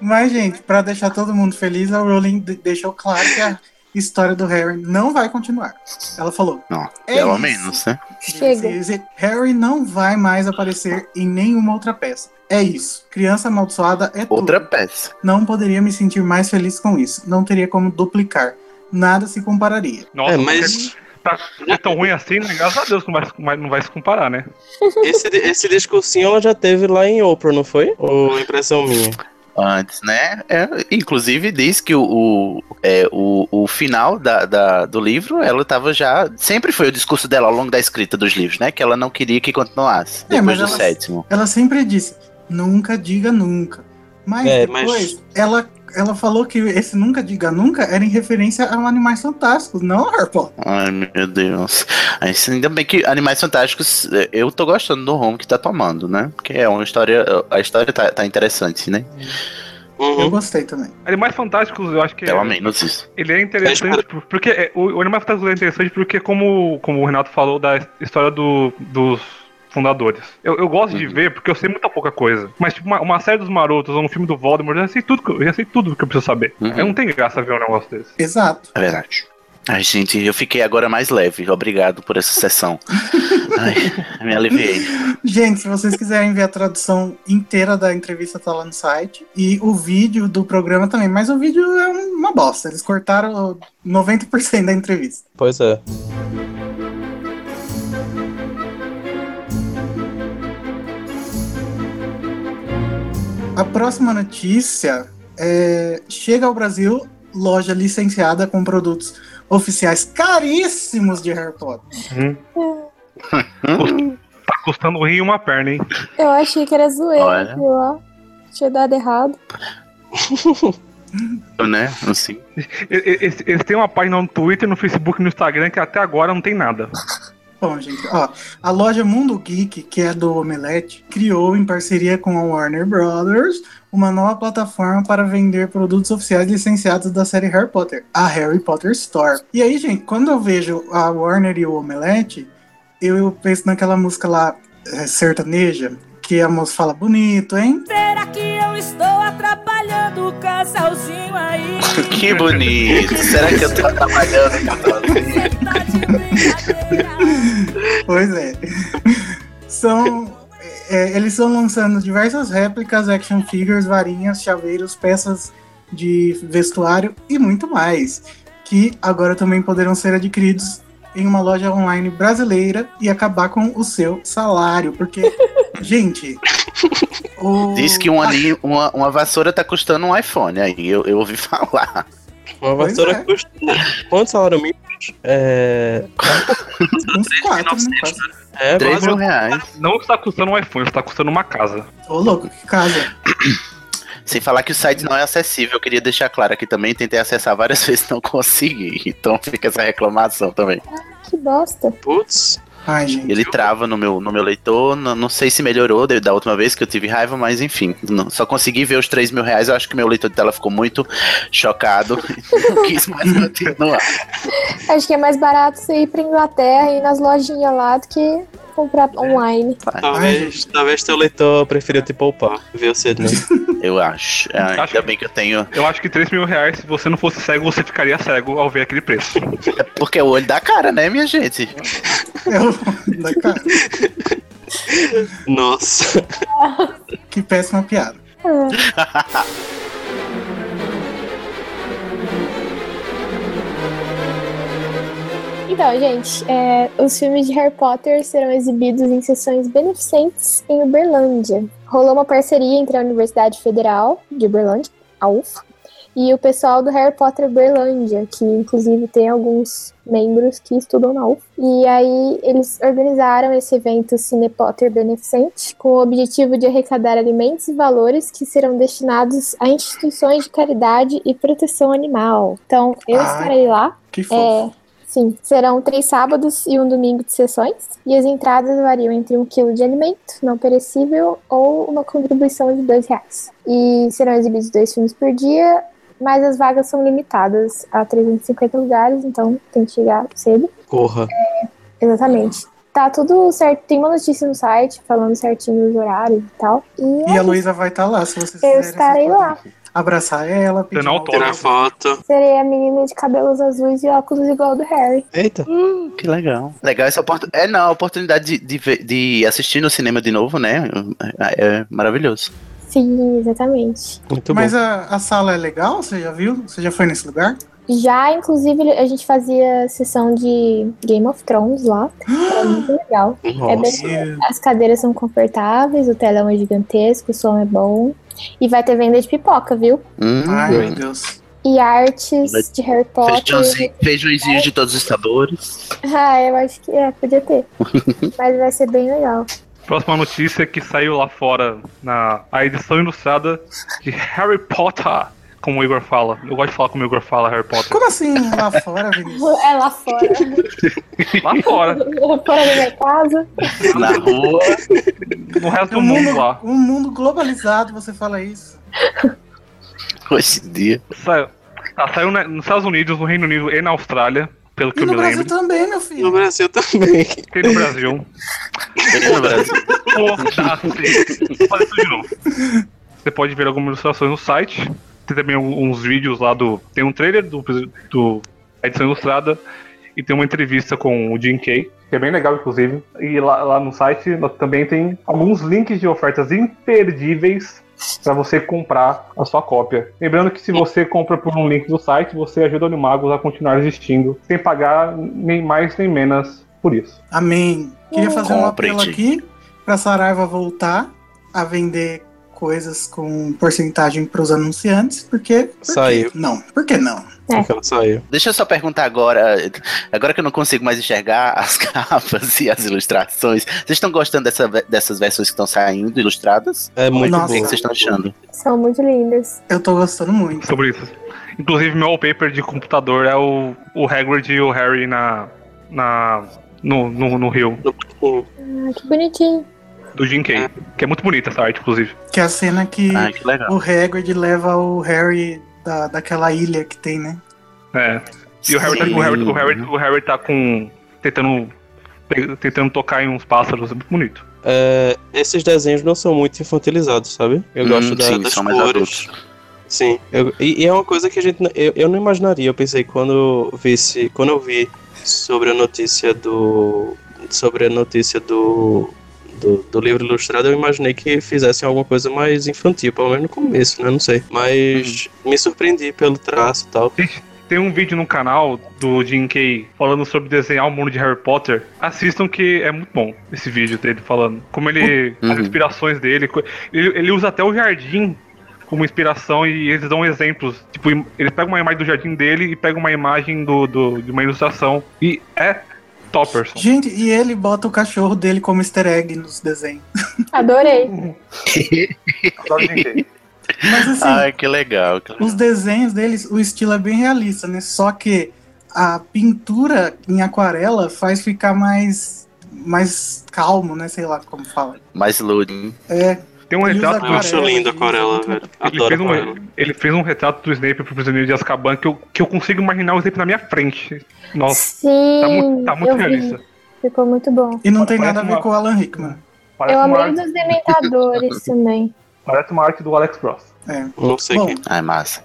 mas, gente, pra deixar todo mundo feliz, a Rowling de- deixou claro que a história do Harry não vai continuar. Ela falou. Não, É pelo isso. menos, né? Chega. Harry não vai mais aparecer em nenhuma outra peça. É isso. Criança amaldiçoada é Outra tudo. peça. Não poderia me sentir mais feliz com isso. Não teria como duplicar. Nada se compararia. Nossa, É, mas tá, não é tão ruim assim, né? Graças a Deus não vai, se- não vai se comparar, né? Esse, esse discursinho ela já teve lá em Oprah, não foi? Ou impressão minha? Antes, né? É, inclusive diz que o, o, é, o, o final da, da- do livro, ela tava já. Sempre foi o discurso dela ao longo da escrita dos livros, né? Que ela não queria que continuasse. É, Depois mas do ela- sétimo. Ela sempre disse, nunca diga nunca. Mas É, depois, mas- ela, ela falou que esse nunca diga nunca era em referência a Animais Fantásticos, não Harry Potter. Ai, meu Deus. Ainda bem que Animais Fantásticos, eu tô gostando do rumo que tá tomando, né? Porque é uma história. A história tá, tá interessante, né? Eu Uhum. gostei também. Animais Fantásticos, eu acho que. Pelo menos isso. Ele é interessante por- porque é, o, o Animais Fantásticos é interessante porque como, como o Renato falou da história do, dos fundadores. Eu, eu gosto de Uhum. ver porque eu sei muita pouca coisa. Mas tipo uma, uma série dos Marotos ou um filme do Voldemort, eu já sei tudo que eu, eu já sei tudo que eu preciso saber. Uhum. Aí não tem graça ver um negócio desse. Exato. É verdade. Ai, gente, eu fiquei agora mais leve. Obrigado por essa sessão. [laughs] Ai, me aliviei. Gente, se vocês quiserem ver a tradução inteira da entrevista, tá lá no site. E o vídeo do programa também. Mas o vídeo é uma bosta. Eles cortaram 90% da entrevista. Pois é. A próxima notícia é, chega ao Brasil loja licenciada com produtos oficiais caríssimos de Harry Potter. [laughs] Tá custando um rim e uma perna, hein? Eu achei que era zoeira, Olha. ó. Tinha dado errado. [laughs] Né? Assim. Eles, eles têm uma página no Twitter, no Facebook e no Instagram que até agora não tem nada. Bom, gente, ó, a loja Mundo Geek, que é do Omelete, criou em parceria com a Warner Brothers uma nova plataforma para vender produtos oficiais licenciados da série Harry Potter, a Harry Potter Store. E aí, gente, quando eu vejo a Warner e o Omelete, eu, penso naquela música lá, é, sertaneja, que a moça fala bonito, hein? Será que eu estou atrapalhando o casalzinho aí? [laughs] Que bonito. Será que eu tô trabalhando? Tá de brincadeira. Pois é. São. é, eles estão lançando diversas réplicas, action figures, varinhas, chaveiros, peças de vestuário e muito mais. Que agora também poderão ser adquiridos em uma loja online brasileira e acabar com o seu salário. Porque, [laughs] gente. o- Diz que um ali, uma, uma vassoura tá custando um iPhone. Aí eu, eu ouvi [laughs] falar. Uma Pois vassoura é. custa. Quanto salário mínimo? É. Uns quatro, né? Quase. É, 3 quase mil reais. Não está custando um iPhone, está custando uma casa. Ô, louco, que casa. [clears throat] Sem falar que o site não é acessível. Eu queria deixar claro aqui também. Tentei acessar várias [laughs] vezes não consegui. Então fica essa reclamação também. Que bosta. Putz. Ai, gente. Ele trava no meu, no meu leitor. Não, não sei se melhorou da última vez que eu tive raiva, mas enfim. não- só consegui ver os 3 mil reais. Eu acho que meu leitor de tela ficou muito chocado. [laughs] não quis mais continuar. Acho que é mais barato você ir pra Inglaterra e ir nas lojinhas lá do que comprar online. Talvez, talvez teu leitor preferiu te poupar. Viu né? [laughs] Eu acho. É, Acho ainda que- bem que eu tenho. Eu acho que 3 mil reais, se você não fosse cego, você ficaria cego ao ver aquele preço. Porque é o olho da cara, né, minha gente? Eu, [laughs] da cara. Nossa. [laughs] Que péssima piada. Então, gente, é, os filmes de Harry Potter serão exibidos em sessões beneficentes em Uberlândia. Rolou uma parceria entre a Universidade Federal de Uberlândia, a UF, e o pessoal do Harry Potter Uberlândia, que inclusive tem alguns membros que estudam na UF. E aí eles organizaram esse evento Cine Potter Beneficente com o objetivo de arrecadar alimentos e valores que serão destinados a instituições de caridade e proteção animal. Então, eu Ai. estarei lá. Que fofo. É, sim. Serão três sábados e um domingo de sessões. E as entradas variam entre um quilo de alimento não perecível ou uma contribuição de dois reais. E serão exibidos dois filmes por dia, mas as vagas são limitadas a 350 lugares, então tem que chegar cedo. Corra. Exatamente. Tá tudo certo. Tem uma notícia no site falando certinho os horários e tal. E, E é a Luísa vai estar lá, se vocês Eu estarei lá. Abraçar ela, pedir um autógrafo. autógrafo. foto. serei a menina de cabelos azuis e óculos igual do Harry. Eita. Que legal. Legal essa oportunidade. É, não, a oportunidade de, de, ver- de assistir no cinema de novo, né? É, é maravilhoso. Sim, exatamente. Muito Mas bom. a, a sala é legal? Você já viu? Você já foi nesse lugar? Já, inclusive, a gente fazia sessão de Game of Thrones lá. Era muito [gasps] legal. É bem, as cadeiras são confortáveis, o telão é gigantesco, o som é bom. E vai ter venda de pipoca, viu? Hum, Ai, meu Deus. E artes de Harry Potter. feijãozinho, feijãozinhos de todos os sabores. [laughs] Ah, eu acho que é, podia ter. [laughs] Mas vai ser bem legal. Próxima notícia que saiu lá fora na a edição ilustrada de Harry Potter, como o Igor fala. Eu gosto de falar como o Igor fala Harry Potter. Como assim lá fora, Vinícius? É lá fora. [laughs] Lá fora, fora da minha casa. Na rua. no resto do Um mundo mundo, lá. um mundo globalizado, você fala isso. Hoje em dia. Saiu, tá, saiu na- nos Estados Unidos, no Reino Unido e na Austrália, pelo que E eu no me Brasil lembro. também, meu No filho. Brasil também. Tem no Brasil. Aqui no Brasil. Foda-se. Vou fazer isso de novo. Você pode ver algumas ilustrações no site. Tem também uns vídeos lá do. Tem um trailer do, do edição ilustrada e tem uma entrevista com o Jim Kay, que é bem legal, inclusive. E lá, lá no site também tem alguns links de ofertas imperdíveis para você comprar a sua cópia. Lembrando que se você compra por um link do site, você ajuda o Animagos a continuar existindo, sem pagar nem mais nem menos por isso. Amém. Queria fazer um apelo aqui pra Saraiva voltar a vender coisas com porcentagem pros anunciantes, porque. por quê? Saiu. Não, por que não? Porque ela saiu. Deixa eu só perguntar agora, agora que eu não consigo mais enxergar [laughs] as capas e as ilustrações, vocês estão gostando dessa, dessas versões que estão saindo ilustradas? É muito Nossa. O que bom. vocês estão achando? São muito lindas. Eu tô gostando muito. sobre isso. Inclusive, meu wallpaper de computador é o, o Hagrid e o Harry na, na, no, no, no rio, Ah, que bonitinho. Do Jim Kay. Que é muito bonita essa arte, inclusive. Que é a cena que Ai, que legal. o Hagrid leva o Harry da, daquela ilha que tem, né? É. E o Harry, tá, o, Harry, o, Harry, o Harry tá com. tentando. tentando tocar em uns pássaros, é muito bonito. É, esses desenhos não são muito infantilizados, sabe? Eu Hum, gosto da, sim, das são mais cores. adultos. Sim, eu- e, e é uma coisa que a gente. Eu, eu não imaginaria. Eu pensei quando eu vi, quando eu vi sobre a notícia do. Sobre a notícia do. Do, do livro ilustrado, eu imaginei que fizessem alguma coisa mais infantil, pelo menos no começo, né? Não sei. Mas me surpreendi pelo traço e tal. Tem um vídeo no canal do Jim Kay falando sobre desenhar o mundo de Harry Potter. Assistam que é muito bom esse vídeo dele falando. Como ele. as Uhum. inspirações dele. Ele, ele usa até o jardim como inspiração e eles dão exemplos. Tipo, eles pegam uma imagem do jardim dele e pegam uma imagem do, do- de uma ilustração. E é topperson. Gente, e ele bota o cachorro dele como easter egg nos desenhos. Adorei. Kay. Mas assim, Ai, que legal. que legal. os desenhos deles, o estilo é bem realista, né? Só que a pintura em aquarela faz ficar mais mais calmo, né? Sei lá como fala. Mais loading. É, Tem um Ele retrato. Eu acho lindo a aquarela, velho. Ele Adoro fez, aquarela. um, ele fez um retrato do Snape pro Prisioneiro de Azkaban que eu, que eu consigo imaginar o Snape na minha frente. Nossa, Sim. tá muito, tá muito eu vi. realista. Ficou muito bom. e não tem Parece nada a ver uma- com o Alan Rickman. Parece eu amei arte, dos Dementadores [laughs] também. parece uma arte do Alex Ross. É. Não sei Bom, quem. Ai, massa.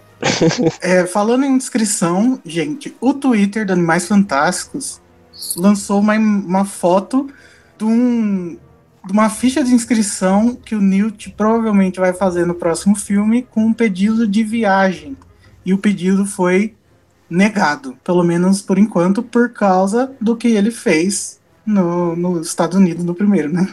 É, falando em descrição, gente, o Twitter do Animais Fantásticos lançou uma, uma foto de, um, de uma ficha de inscrição que o Newt provavelmente vai fazer no próximo filme com um pedido de viagem. E o pedido foi negado, pelo menos por enquanto, por causa do que ele fez no, nos Estados Unidos no primeiro, né?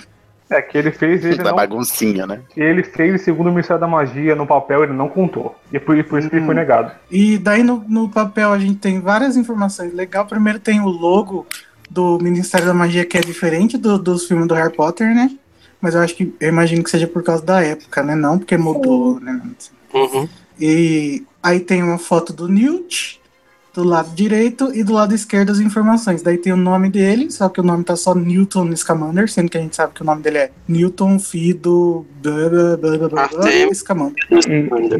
É que ele fez ele Da não, baguncinha, né? ele fez segundo o Ministério da Magia no papel ele não contou. E por, por isso que ele foi Uhum. negado. E daí no, no papel a gente tem várias informações legais. Primeiro tem o logo do Ministério da Magia, que é diferente do- dos filmes do Harry Potter, né? Mas eu acho que eu imagino que seja por causa da época, né? Não porque mudou, né? Uhum. E aí tem uma foto do Newt do lado direito e do lado esquerdo as informações. Daí tem o nome dele, só que o nome tá só Newton Scamander, sendo que a gente sabe que o nome dele é Newton Fido blá, blá, blá, blá, blá, Artem. Scamander.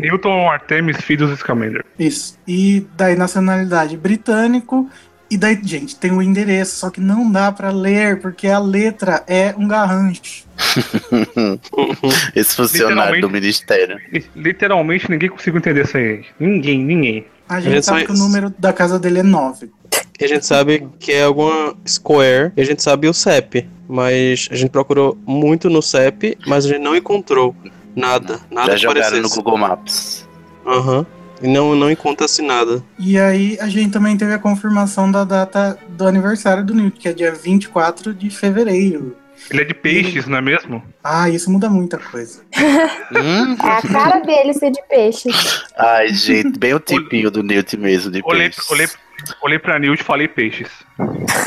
Newton Artemis Fidus Scamander. Isso. E daí nacionalidade britânico. E daí, gente, tem o endereço, só que não dá pra ler, porque a letra é um garrancho. [laughs] Esse funcionário do ministério. Literalmente ninguém conseguiu entender isso aí. Ninguém, ninguém. A gente É só sabe que o número da casa dele é 9. E a gente sabe que é alguma Square, e a gente sabe o CEP, mas a gente procurou muito no CEP, mas a gente não encontrou nada, nada Já jogaram no parecesse. Google Maps. Aham. E não, não encontra-se nada. E aí a gente também teve a confirmação da data do aniversário do Newt, que é dia 24 de fevereiro. Ele é de peixes, não é mesmo? Ah, isso muda muita coisa. [laughs] Hum? É a cara dele ser de peixe. Ai, gente, bem o tipinho do Newt mesmo de Olhei, peixe. olhei, olhei pra Newt e falei peixes.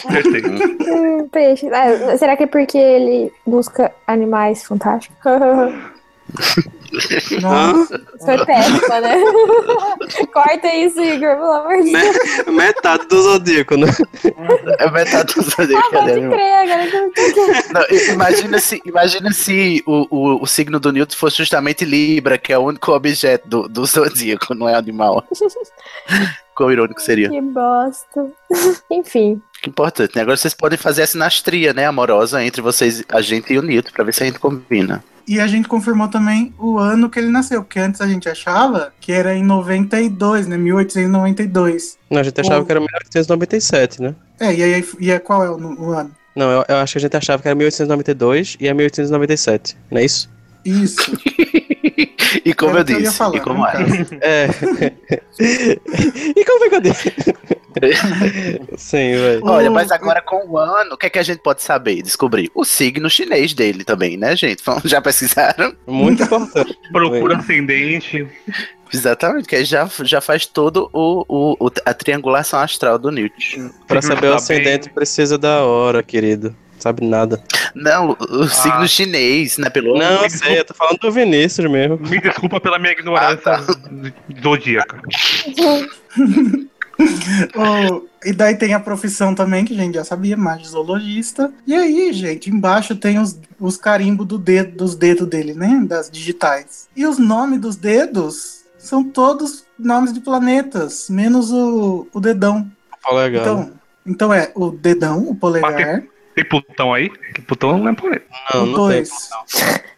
Acertei. Hum, peixe. Ah, será que é porque ele busca animais fantásticos? [laughs] [laughs] Nossa, Foi péssima, né? [laughs] Corta isso, Igor, pelo amor de Deus. Me- metade do Zodíaco, né? É metade do Ah, zodíaco pode dele. crer, agora que eu tô Não, imagina se, imagina se o, o, o signo do Newton fosse justamente Libra, que é o único objeto do, do zodíaco, não é animal. [laughs] Quão irônico seria. Que bosta. Enfim. Que importante, né? Agora vocês podem fazer a sinastria, né, amorosa, entre vocês, a gente e o Newton, pra ver se a gente combina. E a gente confirmou também o ano que ele nasceu, porque antes a gente achava que era em 92, né? 1892. Não, a gente achava O- que era 1897, né? É, e aí e é, qual é o, o ano? Não, eu, eu acho que a gente achava que era 1892 e é 1897, não é isso? Isso. [laughs] E como Era eu ia disse, falar, e como é. É. e como foi que eu disse? Sim, velho. Olha, mas agora com o ano, o que é que a gente pode saber, descobrir? O signo chinês dele também, né, gente? Já pesquisaram? Muito importante. Procura ascendente. Exatamente, que aí já, já faz todo o, o, o- a triangulação astral do Newt. Pra Signo saber o ascendente precisa da hora, querido. Sabe nada. Não, o, o signo chinês, né? Pelo Não, eu sei, eu tô falando do Vinícius mesmo. Me desculpa pela minha ignorância zodíaca. [laughs] O- e daí tem a profissão também, que a gente já sabia, magizoologista. E aí, gente, embaixo tem os, os carimbos do dedo, dos dedos dele, né? Das digitais. E os nomes dos dedos são todos nomes de planetas, menos o, o dedão. Polegar. Então, então é o dedão, o polegar, Tem Plutão aí? Que Plutão não é planeta. não, não tem. 2.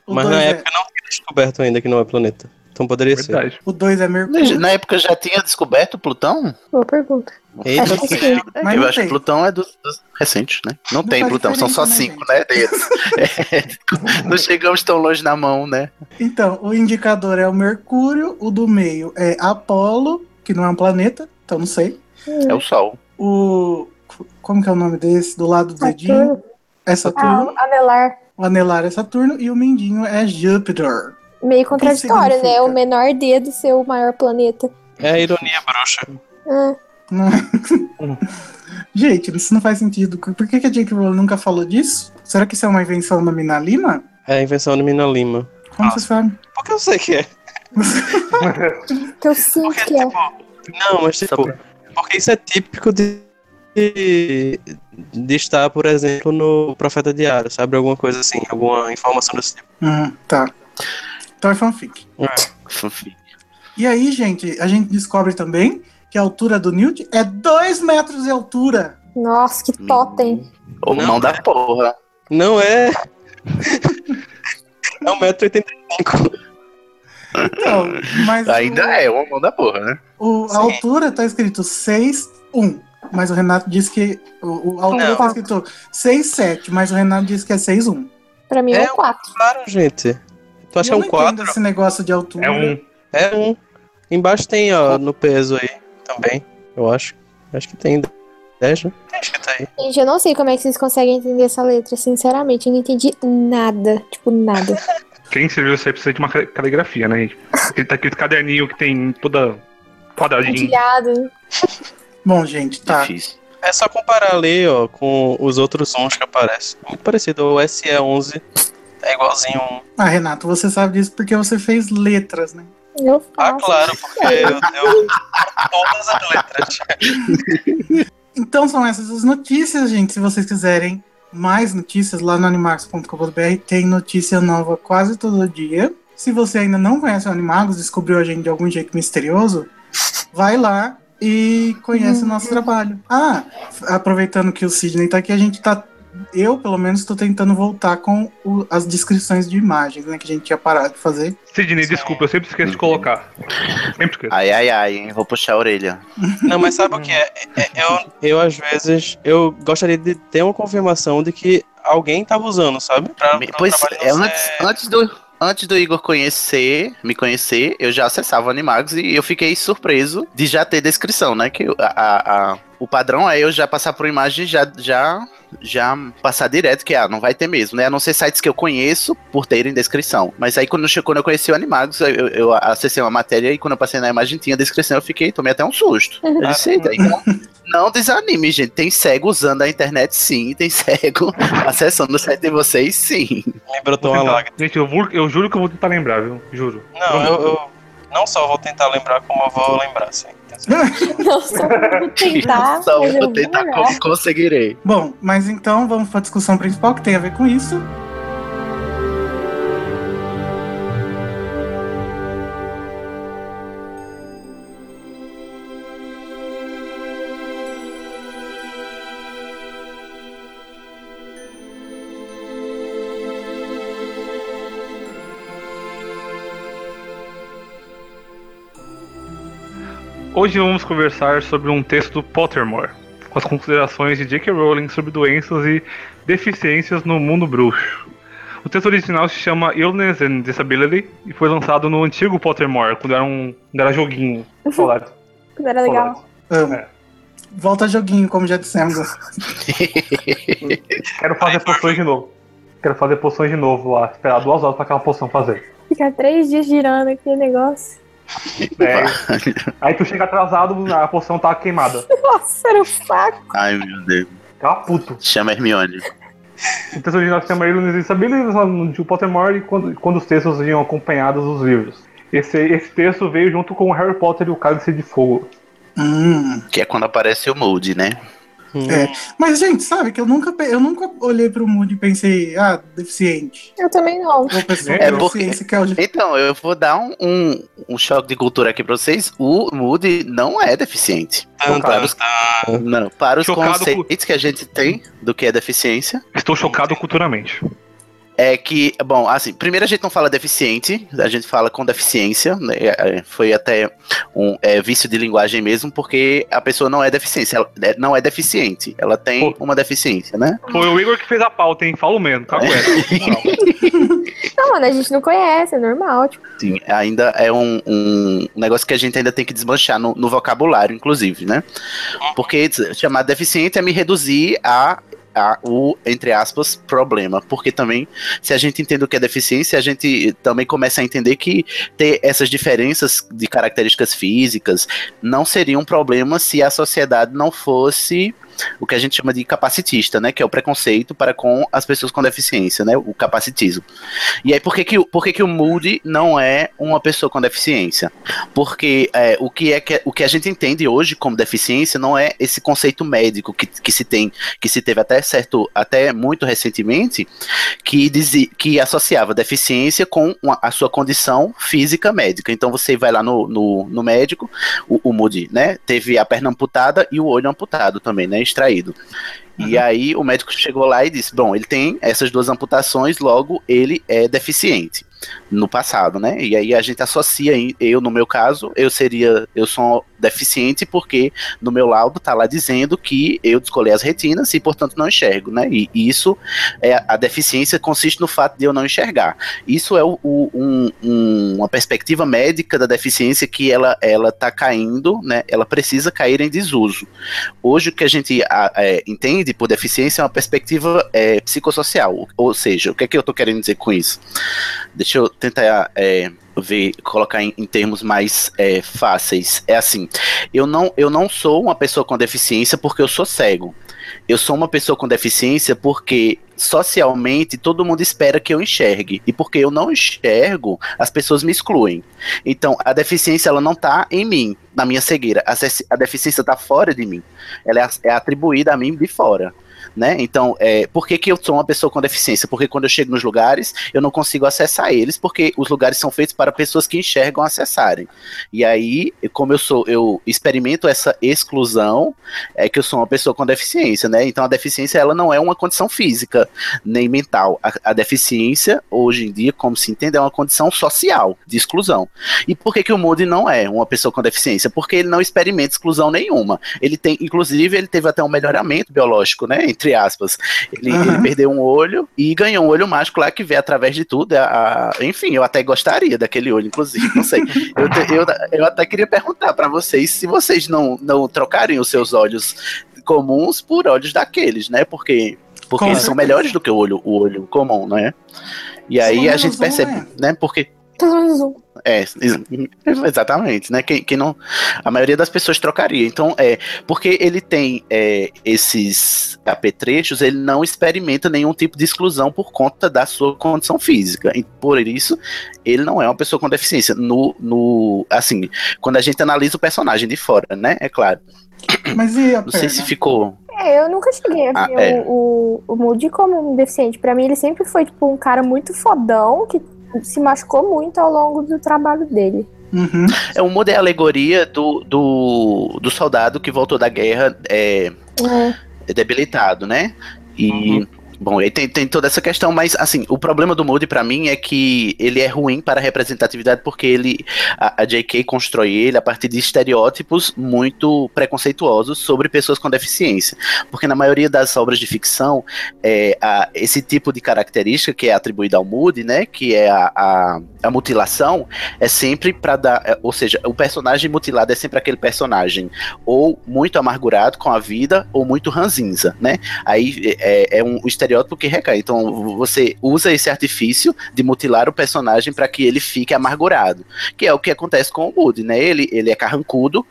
Mas 2 na é, época não tinha descoberto ainda que não é planeta. Então poderia ser. Verdade. o dois é Mercúrio. Na época já tinha descoberto Plutão? Boa pergunta. Eita, Acho que sim. Mas eu acho tem. que Plutão é dos, dos recentes, né? Não, Não tem Plutão, são só diferença, cinco, né, né? Deles. É, não chegamos tão longe na mão, né? Então, o indicador é o Mercúrio, o do meio é Apolo, que não é um planeta, então não sei. É o Sol. O. Como que é o nome desse? Do lado do dedinho? Saturno. É Ah, Saturno. o anelar. O anelar é Saturno e o mindinho é Júpiter. Meio contraditório, né? O menor dedo ser o maior planeta. É a ironia bruxa. Ah, [laughs] Gente, isso não faz sentido. Por que, que a Jake Rowling nunca falou disso? Será que isso é uma invenção da Mina Lima? É a invenção de Mina Lima. Como você sabe? Porque eu sei que é. [laughs] que eu sinto que é. Não, mas tipo, porque isso é típico de, de, de estar, por exemplo, no Profeta Diário, sabe? Alguma coisa assim, alguma informação desse tipo. Hum, tá. Então é fanfic. Fanfic. E aí, gente, a gente descobre também que a altura do Newt é 2 metros de altura. Nossa, que totem. Ô, Não, mão da porra. Não é. [laughs] É 1,85m. Então, mas Ainda o, é uma mão da porra, né? o- a altura tá escrito 6,1. Mas o Renato disse que. O, o- a altura Não. tá escrito 6,7, mas o Renato disse que é 6,1. Pra mim é É um 4. Claro, gente. Tu acha que é um não entendo 4? esse negócio de altura. É um. É um. Embaixo tem, ó, no peso aí também, eu acho. Acho que tem 10, né? Tem escrito aí. Gente, eu não sei como é que vocês conseguem entender essa letra, sinceramente. Eu não entendi nada. Tipo, nada. [laughs] Quem escreveu isso aí precisa de uma ca- caligrafia, né? gente? Aquele, tá aquele caderninho que tem toda quadradinho. Bom, gente, tá. Difícil. É só comparar ali, ó, com os outros sons que aparecem. Muito parecido. O SE11 é igualzinho um. Ah, Renato, você sabe disso porque você fez letras, né? Eu Ah, faço. claro, porque eu, eu todas as letras. [laughs] Então são essas as notícias, gente. Se vocês quiserem mais notícias lá no animagos.com.br, tem notícia nova quase todo dia. Se você ainda não conhece o Animagos, descobriu a gente de algum jeito misterioso, vai lá e conhece o nosso trabalho. Ah, aproveitando que o Sidney tá aqui, a gente tá. Eu, pelo menos, tô tentando voltar com o- as descrições de imagens, né? Que a gente tinha parado de fazer. Sidney, desculpa, eu sempre esqueço de colocar. Sempre esqueço. Ai, ai, ai, hein? Vou puxar a orelha. Não, mas sabe o que é? É- é- Eu, eu, às vezes, eu gostaria de ter uma confirmação de que alguém tava usando, sabe? Pra, pra Pois é, não antes, antes, do, antes do Igor conhecer, me conhecer, eu já acessava Animagos e eu fiquei surpreso de já ter descrição, né? Que a, a o padrão é eu já passar por imagem já já já passar direto que ah, não vai ter mesmo, né? A não ser sites que eu conheço por terem descrição. Mas aí quando, quando eu conheci o Animagos, eu, eu acessei uma matéria e quando eu passei na imagem tinha descrição, eu fiquei, tomei até um susto. Eu disse, Eita, então, não desanime, gente. Tem cego usando a internet sim, tem cego [laughs] acessando o site de vocês sim. Me brotou uma lágrima. Gente, eu, vou- eu juro que eu vou tentar lembrar, viu? Juro. Não, eu, eu não só vou tentar lembrar, como eu vou lembrar, sim. Não, só vou tentar, [laughs] eu vou vou tentar como conseguirei. Bom, mas então vamos para a discussão principal que tem a ver com isso. Hoje vamos conversar sobre um texto do Pottermore, com as considerações de J.K. Rowling sobre doenças e deficiências no mundo bruxo. O texto original se chama Illness and Disability e foi lançado no antigo Pottermore, quando era um quando era joguinho. Saudades. Quando era legal. Amo. É. Volta joguinho, como já dissemos. [laughs] Quero fazer poções de novo. Quero fazer poções de novo lá. Esperar duas horas pra aquela poção fazer. Fica três dias girando aquele negócio. É. Aí tu chega atrasado, a poção tá queimada. Nossa, era um saco. Ai, meu Deus. Tá puto. Chama Hermione. O texto original chama Disability no antigo Pottermore quando, quando os textos vinham acompanhados dos livros. Esse, esse texto veio junto com Harry Potter e o Cálice de Fogo. Hum. Que é quando aparece o Moody, né? É. Mas, gente, sabe que eu nunca, eu nunca olhei pro Moody e pensei, ah, deficiente. Eu também não. É com porque- deficiência que é o Então, eu vou dar um, um, um choque de cultura aqui pra vocês. O Moody não é deficiente. Tan, Para tan, os, tan. não, para os conceitos que a gente tem do que é deficiência, Estou chocado culturalmente. É que, bom, assim, primeiro a gente não fala deficiente, a gente fala com deficiência, né? É, Foi até um é, vício de linguagem mesmo, porque a pessoa não é deficiência, ela é- não é deficiente, ela tem uma deficiência, né? Foi o Igor que fez a pauta, hein? Falo mesmo, tá correto. [laughs] Não, mano, a gente não conhece, é normal. Tipo, Sim, ainda é um, um negócio que a gente ainda tem que desmanchar no, no vocabulário, inclusive, né? Porque chamar deficiente é me reduzir a, a o, entre aspas, problema. Porque também, se a gente entende o que é deficiência, a gente também começa a entender que ter essas diferenças de características físicas não seria um problema se a sociedade não fosse o que a gente chama de capacitista, né? Que é o preconceito para com as pessoas com deficiência, né? O capacitismo. E aí, por que, que, por que, que o Moody não é uma pessoa com deficiência? Porque é, o, que é que, o que a gente entende hoje como deficiência não é esse conceito médico que, que se tem, que se teve até certo, até muito recentemente, que, dizia, que associava deficiência com uma- a sua condição física médica. Então você vai lá no, no, no médico, o, o Moody, né? Teve a perna amputada e o olho amputado também, né? Extraído. E aí o médico chegou lá e disse: Bom, ele tem essas duas amputações, logo ele é deficiente no passado, né? E aí a gente associa, eu no meu caso, eu seria, eu sou deficiente porque no meu laudo tá lá dizendo que eu descolei as retinas e portanto não enxergo, né? E isso é a deficiência consiste no fato de eu não enxergar. Isso é o- o- um- um- uma perspectiva médica da deficiência que ela ela tá caindo, né? Ela precisa cair em desuso. Hoje o que a gente a- é, entende por deficiência é uma perspectiva é, psicossocial, ou seja, o que é que eu tô querendo dizer com isso? Deixa eu tentar é, ver, colocar em, em termos mais é, fáceis. É assim, eu não, eu não sou uma pessoa com deficiência porque eu sou cego. Eu sou uma pessoa com deficiência porque socialmente todo mundo espera que eu enxergue. E porque eu não enxergo, as pessoas me excluem. Então, a deficiência ela não tá em mim, na minha cegueira. A, a deficiência tá fora de mim. Ela é, é atribuída a mim de fora. Né? Então, é, por que, que eu sou uma pessoa com deficiência? Porque quando eu chego nos lugares, eu não consigo acessar eles, porque os lugares são feitos para pessoas que enxergam acessarem. E aí, como eu sou, eu experimento essa exclusão, é que eu sou uma pessoa com deficiência, né? Então a deficiência ela não é uma condição física nem mental. A, a deficiência, hoje em dia, como se entende, é uma condição social de exclusão. E por que, que o Moody não é uma pessoa com deficiência? Porque ele não experimenta exclusão nenhuma. Ele tem, inclusive, ele teve até um melhoramento biológico, né? Entre aspas. Ele, Aham. ele perdeu um olho e ganhou um olho mágico lá que vê através de tudo. A, a- enfim, eu até gostaria daquele olho, inclusive, não sei. Eu, te- eu, eu até queria perguntar pra vocês se vocês não, não trocarem os seus olhos comuns por olhos daqueles, né? Porque, porque Com eles são certeza. melhores do que o olho, o olho comum, né? E aí a gente percebe, né? né? Porque É, ex- exatamente, né? Quem, quem não. A maioria das pessoas trocaria. Então, é. Porque ele tem é, esses apetrechos, ele não experimenta nenhum tipo de exclusão por conta da sua condição física. E por isso, ele não é uma pessoa com deficiência. No. no assim, quando a gente analisa o personagem de fora, né? É claro. Mas e a Não sei se ficou. É, eu nunca cheguei a Ah, ver é. o, o, o Moody como um deficiente. Pra mim, ele sempre foi, tipo, um cara muito fodão que se machucou muito ao longo do trabalho dele. Uhum. É um é a alegoria do, do, do soldado que voltou da guerra. É, É. debilitado, né? E. Bom, aí tem, tem toda essa questão, mas assim, o problema do Moody pra mim é que ele é ruim para a representatividade porque ele a, a J.K. constrói ele a partir de estereótipos muito preconceituosos sobre pessoas com deficiência. Porque na maioria das obras de ficção, é, a- esse tipo de característica que é atribuída ao Moody, né, que é a, a, a mutilação, é sempre para dar, é, ou seja, o personagem mutilado é sempre aquele personagem ou muito amargurado com a vida ou muito ranzinza, né? Aí é, é um estereótipo que recai. Então você usa esse artifício de mutilar o personagem para que ele fique amargurado, que é o que acontece com o Moody, né? Ele, ele é carrancudo.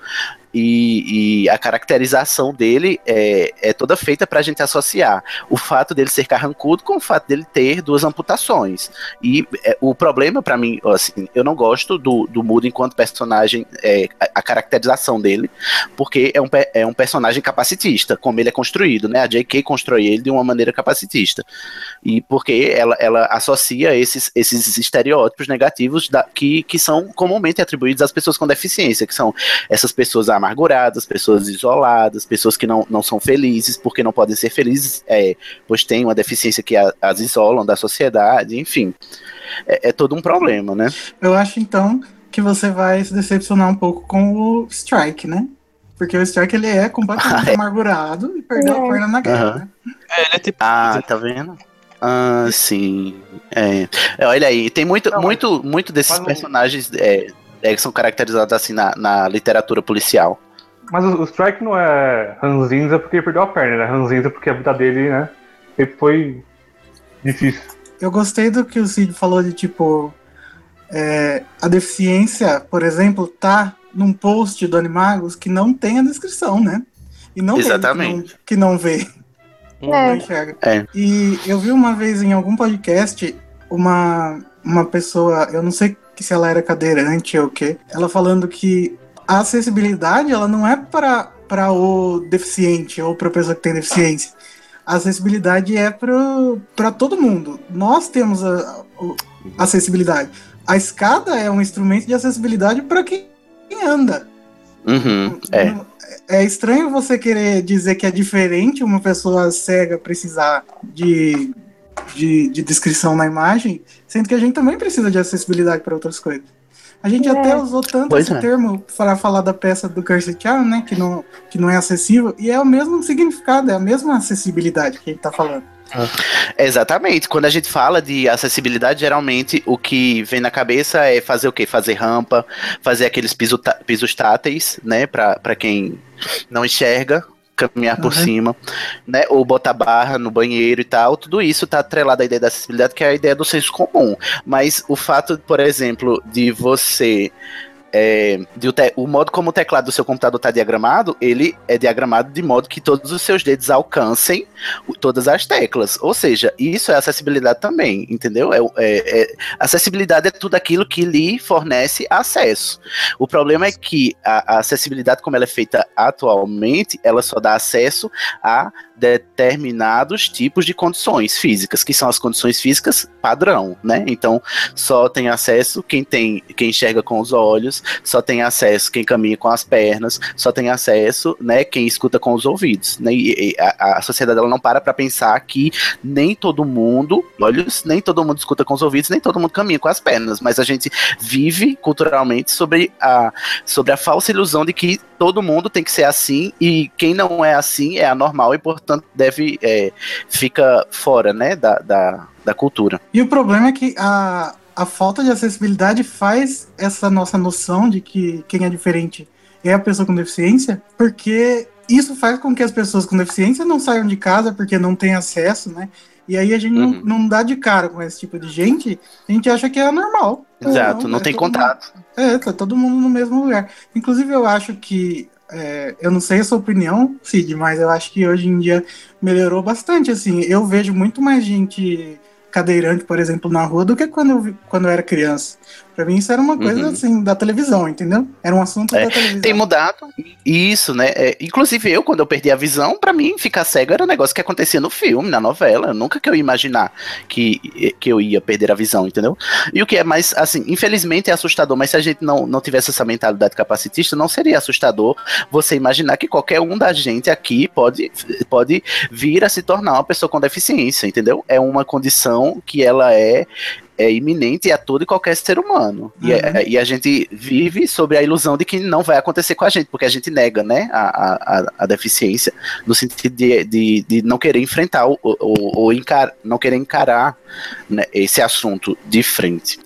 E, e a caracterização dele é, é toda feita pra gente associar o fato dele ser carrancudo com o fato dele ter duas amputações. E é, o problema pra mim, assim, eu não gosto do, do Moody enquanto personagem, é, a, a caracterização dele, porque é um, é um personagem capacitista, como ele é construído, né? A J.K. constrói ele de uma maneira capacitista. E porque ela, ela associa esses, esses estereótipos negativos da- que, que são comumente atribuídos às pessoas com deficiência, que são essas pessoas amarguradas, pessoas isoladas, pessoas que não, não são felizes, porque não podem ser felizes, é, pois têm uma deficiência que a- as isolam da sociedade, enfim. É, é todo um problema, né? Eu acho então que você vai se decepcionar um pouco com o Strike, né? Porque o Strike ele é completamente [laughs] Ah, é. amargurado e perdeu a É. perna na guerra, Aham. né? É, ele é tipo. Ah, tá vendo? Ah, sim. É. É, olha aí, tem muito, Não, muito, muito desses personagens é, é, que são caracterizados assim na, na literatura policial. Mas o, o Strike não é ranzinza porque ele perdeu a perna, né? Ranzinza porque a vida dele, né? Sempre foi difícil. Eu gostei do que o Cid falou de tipo. é, a deficiência, por exemplo, tá num post do Animagos que não tem a descrição, né? E não tem Exatamente. que não, que não vê, não É. enxerga. É. E eu vi uma vez em algum podcast uma, uma pessoa, eu não sei se ela era cadeirante ou o quê, ela falando que a acessibilidade ela não é para para o deficiente ou para a pessoa que tem deficiência. A acessibilidade é para todo mundo. Nós temos a, a acessibilidade. A escada é um instrumento de acessibilidade para quem anda. Uhum, é. É estranho você querer dizer que é diferente uma pessoa cega precisar de, de, de descrição na imagem, sendo que a gente também precisa de acessibilidade para outras coisas. A gente É. até usou tanto Pois esse é. termo para falar da peça do Cursed Child, né, que não, que não é acessível, e é o mesmo significado, é a mesma acessibilidade que a gente tá falando. Exatamente. Quando a gente fala de acessibilidade, geralmente o que vem na cabeça é fazer o quê? Fazer rampa, fazer aqueles piso pisos táteis, né? Pra quem não enxerga, caminhar por Uhum. cima, né? Ou botar barra no banheiro e tal. Tudo isso tá atrelado à ideia da acessibilidade, que é a ideia do senso comum. Mas o fato, por exemplo, de você. É, o, te- o modo como o teclado do seu computador está diagramado, ele é diagramado de modo que todos os seus dedos alcancem o- todas as teclas. Ou seja, isso é acessibilidade também, entendeu? É, é- é- acessibilidade é tudo aquilo que lhe fornece acesso. O problema é que a, a acessibilidade, como ela é feita atualmente, ela só dá acesso a determinados tipos de condições físicas, que são as condições físicas padrão, né? Então, só tem acesso quem tem, quem enxerga com os olhos, pernas, só tem acesso quem caminha com as pernas, só tem acesso, né, quem escuta com os ouvidos, né? E, e a, a sociedade ela não para para pensar que nem todo mundo, olhos, nem todo mundo escuta com os ouvidos, nem todo mundo caminha com as pernas, mas a gente vive culturalmente sobre a sobre a falsa ilusão de que todo mundo tem que ser assim e quem não é assim é anormal e portanto deve é, fica fora, né, da, da, da cultura. E o problema é que a, a falta de acessibilidade faz essa nossa noção de que quem é diferente é a pessoa com deficiência, porque isso faz com que as pessoas com deficiência não saiam de casa porque não têm acesso, né? E aí a gente uhum. não, não dá de cara com esse tipo de gente, a gente acha que é normal. Exato, não, não é tem contato. Mundo, é, tá todo mundo no mesmo lugar. Inclusive, eu acho que. É, eu não sei a sua opinião, Cid, mas eu acho que hoje em dia melhorou bastante. Assim, eu vejo muito mais gente cadeirante, por exemplo, na rua do que quando eu, quando eu era criança. Pra mim isso era uma coisa uhum. assim da televisão, entendeu? Era um assunto é, da televisão. Tem mudado. Isso, né? É, inclusive eu, quando eu perdi a visão, para mim ficar cego era um negócio que acontecia no filme, na novela. Nunca que eu ia imaginar que, que eu ia perder a visão, entendeu? E o que é mais, assim, infelizmente é assustador, mas se a gente não, não tivesse essa mentalidade capacitista, não seria assustador você imaginar que qualquer um da gente aqui pode, pode vir a se tornar uma pessoa com deficiência, entendeu? É uma condição que ela é é iminente a todo e qualquer ser humano. Uhum. E, é, e, a gente vive sobre a ilusão de que não vai acontecer com a gente, porque a gente nega né, a, a, a deficiência, no sentido de, de, de não querer enfrentar ou, ou, ou encar, não querer encarar né, esse assunto de frente.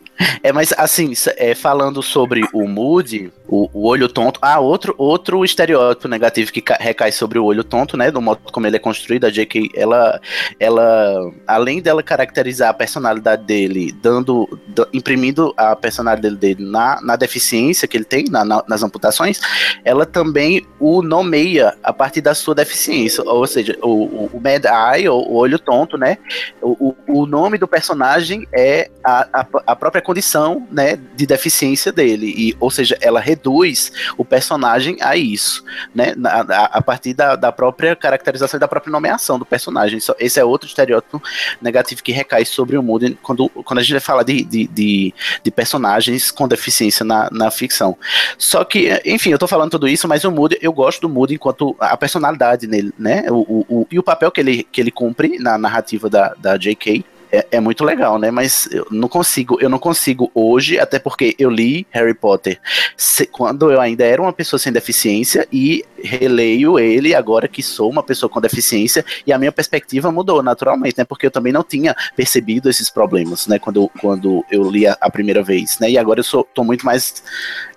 É, mas assim, é, falando sobre o Moody, o, o, olho tonto. Ah, outro, outro estereótipo negativo que recai sobre o olho tonto, né? Do modo como ele é construído, a J.K., ela, ela, além dela caracterizar a personalidade dele, dando, imprimindo a personalidade dele na, na deficiência que ele tem, na, na, nas amputações, ela também o nomeia a partir da sua deficiência. Ou seja, o, o Mad Eye, ou o olho tonto, né? O, o nome do personagem é a, a, a própria condição né, de deficiência dele. E, ou seja, ela reduz o personagem a isso, né? A, a partir da, da, própria caracterização e da própria nomeação do personagem. Esse é outro estereótipo negativo que recai sobre o Moody quando, quando a gente vai falar de, de, de, de personagens com deficiência na, na ficção. Só que, enfim, eu tô falando tudo isso, mas o Moody, eu gosto do Moody enquanto a personalidade nele, né? O, o, o, e o papel que ele, que ele cumpre na narrativa da, da J.K é, é, muito legal, né? Mas eu não consigo, eu não consigo hoje, até porque eu li Harry Potter se, quando eu ainda era uma pessoa sem deficiência e releio ele agora que sou uma pessoa com deficiência e a minha perspectiva mudou naturalmente, né? Porque eu também não tinha percebido esses problemas, né? Quando, quando eu li a, a primeira vez, né? E agora eu sou, tô muito mais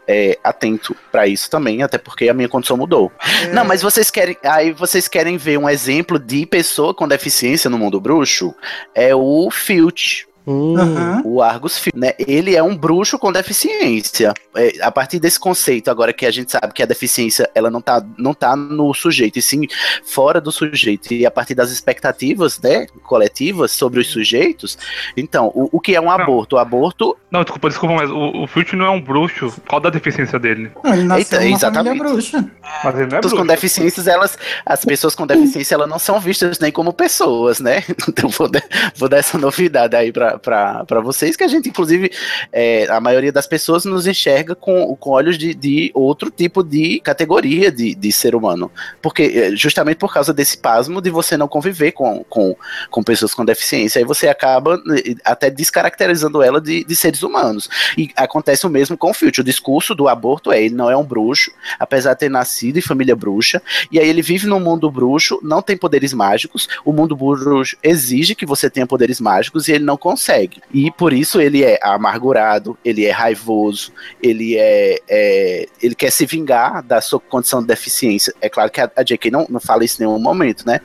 é, atento para isso também, até porque a minha condição mudou. É. Não, mas vocês querem. Aí vocês querem ver um exemplo de pessoa com deficiência no mundo bruxo? É o Filch. Uhum. O Argus né? Ele é um bruxo com deficiência. É, a partir desse conceito, agora que a gente sabe que a deficiência ela não tá, não tá no sujeito, e sim fora do sujeito. E a partir das expectativas né, coletivas sobre os sujeitos, então, o, o que é um não. aborto? O aborto. Não, desculpa, desculpa, mas o, o Filch não é um bruxo. Qual da deficiência dele? Não, ele nasceu Eita, exatamente. bruxa. Mas ele não é bruxo. com deficiências, elas. As pessoas com deficiência, elas não são vistas nem como pessoas, né? [laughs] Então vou, vou dar essa novidade aí pra, para vocês, que a gente, inclusive, é, a maioria das pessoas nos enxerga com, com olhos de, de outro tipo de categoria de, de ser humano. Porque, é, justamente por causa desse pasmo de você não conviver com, com, com pessoas com deficiência, aí você acaba é, até descaracterizando ela de, de seres humanos. E acontece o mesmo com o Filch. O discurso do aborto é: ele não é um bruxo, apesar de ter nascido em família bruxa, e aí ele vive num mundo bruxo, não tem poderes mágicos, o mundo bruxo exige que você tenha poderes mágicos e ele não consegue consegue. E por isso ele é amargurado, ele é raivoso, ele é, é ele quer se vingar da sua condição de deficiência. É claro que a, a JK não, não fala isso em nenhum momento, né?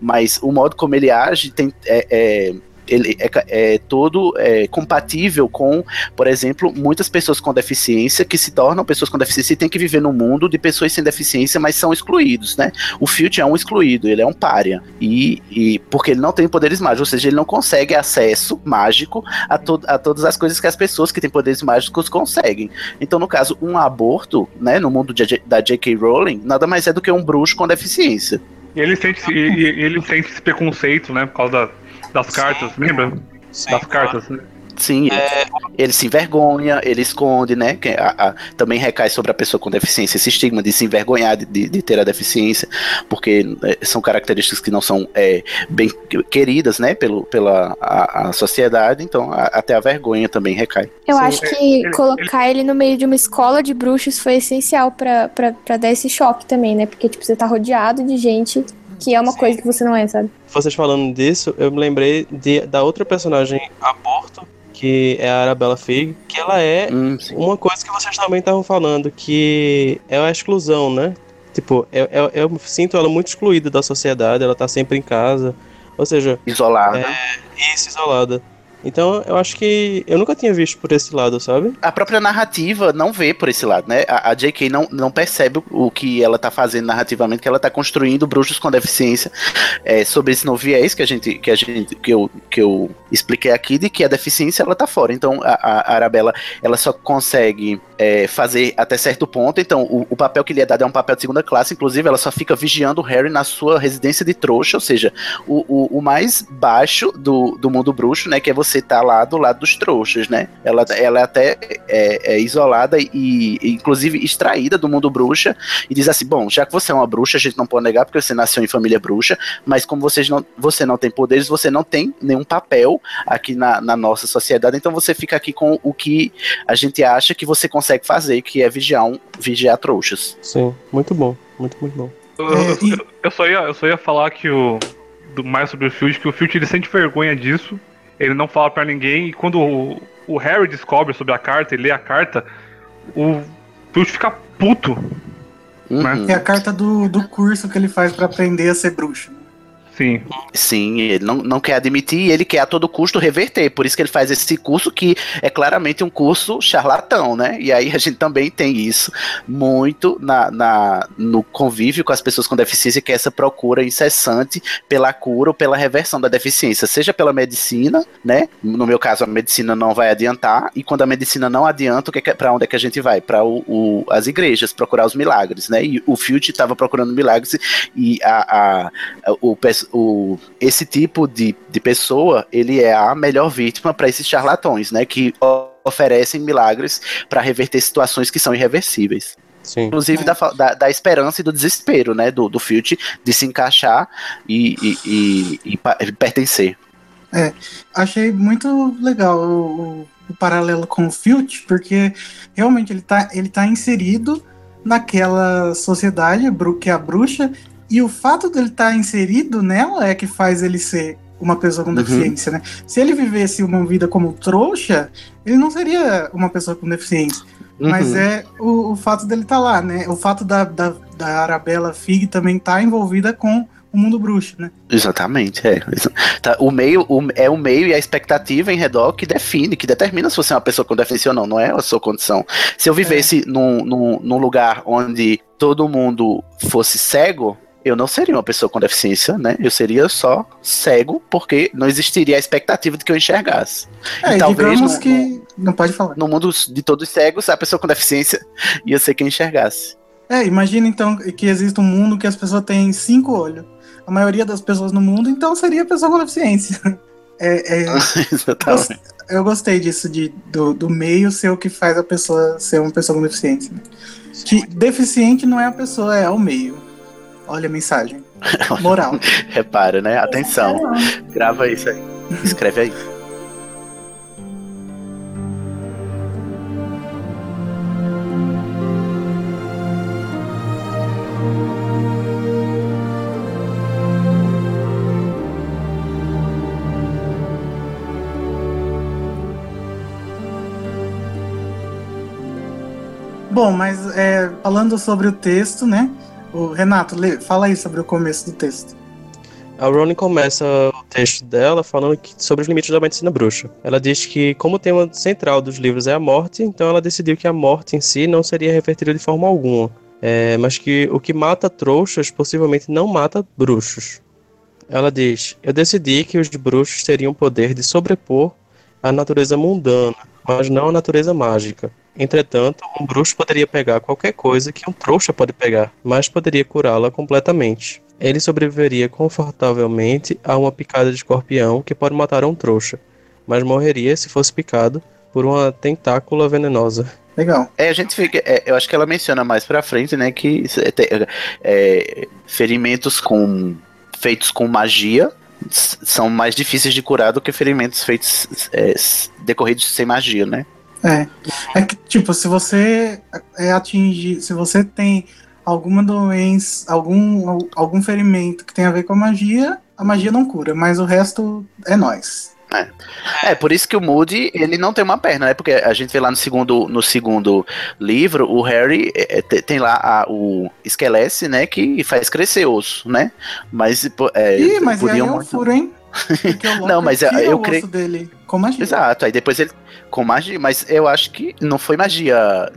Mas o modo como ele age tem, é, é ele é, é todo é, compatível com, por exemplo, muitas pessoas com deficiência que se tornam pessoas com deficiência e têm que viver no mundo de pessoas sem deficiência, mas são excluídos, né? O Filch é um excluído, ele é um pária. E, e porque ele não tem poderes mágicos, ou seja, ele não consegue acesso mágico a, to a todas as coisas que as pessoas que têm poderes mágicos conseguem. Então, no caso, um aborto, né, no mundo de, da J.K. Rowling, nada mais é do que um bruxo com deficiência. E ele sente, ele sente esse preconceito, né, por causa da das cartas, lembra? Sim, das cartas, né? Sim, É. ele se envergonha, ele esconde, né? Que a- a- também recai sobre a pessoa com deficiência esse estigma de se envergonhar de, de- de ter a deficiência, porque é, são características que não são é, bem queridas, né? Pelo, pela a, a sociedade, então a- até a vergonha também recai. Eu Sim, acho ele- que ele- colocar ele... no meio de uma escola de bruxos foi essencial pra dar esse choque também, né? Porque, tipo, você tá rodeado de gente que é uma coisa que você não é, sabe? Vocês falando disso, eu me lembrei de- da outra personagem aborto, que é a Arabella Fig, que ela é Hum, sim. uma coisa que vocês também estavam falando, que é a exclusão, né? Tipo, eu, eu, eu sinto ela muito excluída da sociedade, ela tá sempre em casa. Ou seja, Isolada. isso, isolada. Então, eu acho que eu nunca tinha visto por esse lado, sabe? a própria narrativa não vê por esse lado, né? A, a J.K. Não, não percebe o que ela tá fazendo narrativamente, que ela tá construindo bruxos com deficiência é, sobre esse novo viés que a gente, que a gente, que eu, que eu expliquei aqui, de que a deficiência ela tá fora. Então a, a Arabella ela só consegue é, fazer até certo ponto. Então o, o papel que lhe é dado é um papel de segunda classe, inclusive ela só fica vigiando o Harry na sua residência de trouxa, ou seja, o, o, o mais baixo do, do mundo bruxo, né? Que é você estar lá do lado dos trouxas, né? Ela, ela é até é, é isolada e, inclusive, extraída do mundo bruxa e diz assim: bom, já que você é uma bruxa, a gente não pode negar porque você nasceu em família bruxa, mas como vocês não, você não tem poderes, você não tem nenhum papel aqui na, na nossa sociedade, então você fica aqui com o que a gente acha que você consegue fazer, que é vigiar, um, vigiar trouxas. Sim, muito bom, muito, muito bom. Eu, eu- eu- eu só ia, eu só ia falar que o. do- mais sobre o Field, que o Field ele sente vergonha disso. Ele não fala pra ninguém. E quando o, o Harry descobre sobre a carta e lê a carta, o Field fica puto. Uhum. É a carta do, do curso que ele faz pra aprender a ser bruxo. Sim. Sim, ele não, não quer admitir e ele quer a todo custo reverter. Por isso que ele faz esse curso que é claramente um curso charlatão, né? E aí a gente também tem isso muito na, na, no convívio com as pessoas com deficiência, que é essa procura incessante pela cura ou pela reversão da deficiência, seja pela medicina, né? No meu caso, a medicina não vai adiantar, e quando a medicina não adianta, é, para onde é que a gente vai? Para as igrejas, procurar os milagres, né? E o Field estava procurando milagres e a, a, o, o, esse tipo de, de pessoa, ele é a melhor vítima para esses charlatões, né? Que oferecem milagres para reverter situações que são irreversíveis. Sim. Inclusive da, da, da, esperança e do desespero, né? Do, do Filt de se encaixar e, e, e, e pertencer. É, achei muito legal o, o paralelo com o Filt, porque realmente ele tá, ele tá inserido naquela sociedade que é a bruxa, e o fato dele estar tá inserido nela é que faz ele ser uma pessoa com deficiência, uhum. né? Se ele vivesse uma vida como trouxa, ele não seria uma pessoa com deficiência. Uhum. Mas é o, o, fato dele estar tá lá, né? O fato da, da, da Arabella Fig também estar tá envolvida com o mundo bruxo, né? Exatamente, é. Tá, o meio o, é o meio e a expectativa em redor que define, que determina se você é uma pessoa com deficiência ou não, não é a sua condição. Se eu vivesse é. num, num, num lugar onde todo mundo fosse cego, eu não seria uma pessoa com deficiência, né? Eu seria só cego, porque não existiria a expectativa de que eu enxergasse. É, e talvez digamos no, que. No, não pode falar. No mundo de todos os cegos, a pessoa com deficiência [laughs] ia ser quem enxergasse. É, imagina então que existe um mundo que as pessoas têm cinco olhos. A maioria das pessoas no mundo, então seria pessoa com deficiência. [laughs] É, é, [laughs] Exatamente. Eu gostei disso, de, do, do meio ser o que faz a pessoa ser uma pessoa com deficiência. Né? Que deficiente não é a pessoa, é o meio. Olha a mensagem. [laughs] Moral. Repara, né? Atenção. Grava isso aí. Escreve aí. Bom, mas é, falando sobre o texto, né? O Renato, fala aí sobre o começo do texto. A Rowling começa o texto dela falando que, sobre os limites da medicina bruxa. Ela diz que, como o tema central dos livros é a morte, então ela decidiu que a morte em si não seria revertida de forma alguma, é, mas que o que mata trouxas possivelmente não mata bruxos. Ela diz: Eu decidi que os bruxos teriam o poder de sobrepor a natureza mundana, mas não a natureza mágica. Entretanto, um bruxo poderia pegar qualquer coisa que um trouxa pode pegar, mas poderia curá-la completamente. Ele sobreviveria confortavelmente a uma picada de escorpião que pode matar um trouxa, mas morreria se fosse picado por uma tentácula venenosa. Legal. É, a gente fica. é, eu acho que ela menciona mais pra frente, né? Que é, é, ferimentos com feitos com magia são mais difíceis de curar do que ferimentos feitos é, decorridos sem magia, né? É. É que, tipo, se você é atingir, se você tem alguma doença, algum, algum ferimento que tem a ver com a magia, a magia não cura, mas o resto é nós. É, por isso que o Moody, ele não tem uma perna, né? Porque a gente vê lá no segundo, no segundo livro, o Harry é, é, te- tem lá a- o esquelete, né? Que faz crescer osso, né? Mas, é, Ih, mas aí podiam é um furo, hein? [laughs] Não, mas eu- eu creio- dele com magia. Exato, aí depois ele. Com magia, mas eu acho que não foi magia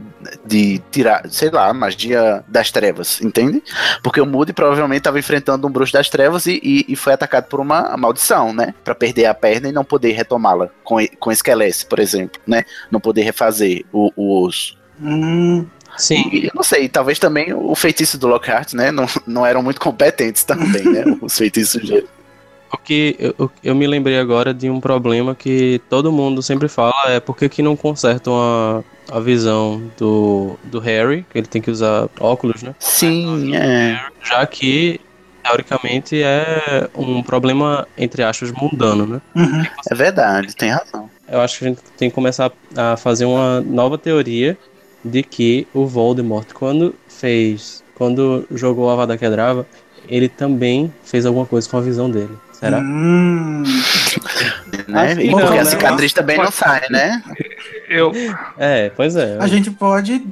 de tirar, sei lá, magia das trevas, entende? Porque o Moody provavelmente estava enfrentando um bruxo das trevas e, e, e foi atacado por uma maldição, né? Pra perder a perna e não poder retomá-la com, com esquelete, por exemplo, né? Não poder refazer o, o osso. Hum, Sim, E eu não sei, talvez também o feitiço do Lockhart, né? Não, não eram muito competentes também, né? [laughs] Os feitiços dele. O que eu, eu- me lembrei agora de um problema que todo mundo sempre fala é por que, que não consertam a, a visão do, do Harry, que ele tem que usar óculos, né? Sim, é. Já que, teoricamente, é um problema, entre aspas, mundano, né? uhum. É verdade, tem razão. Eu acho que a gente tem que começar a fazer uma nova teoria de que o Voldemort, quando fez, quando jogou a Avada Kedavra, ele também fez alguma coisa com a visão dele. Será? Hum, [laughs] Né? Acho que E não, porque a né? cicatriz também não sai, né? Eu, É, pois é. a gente pode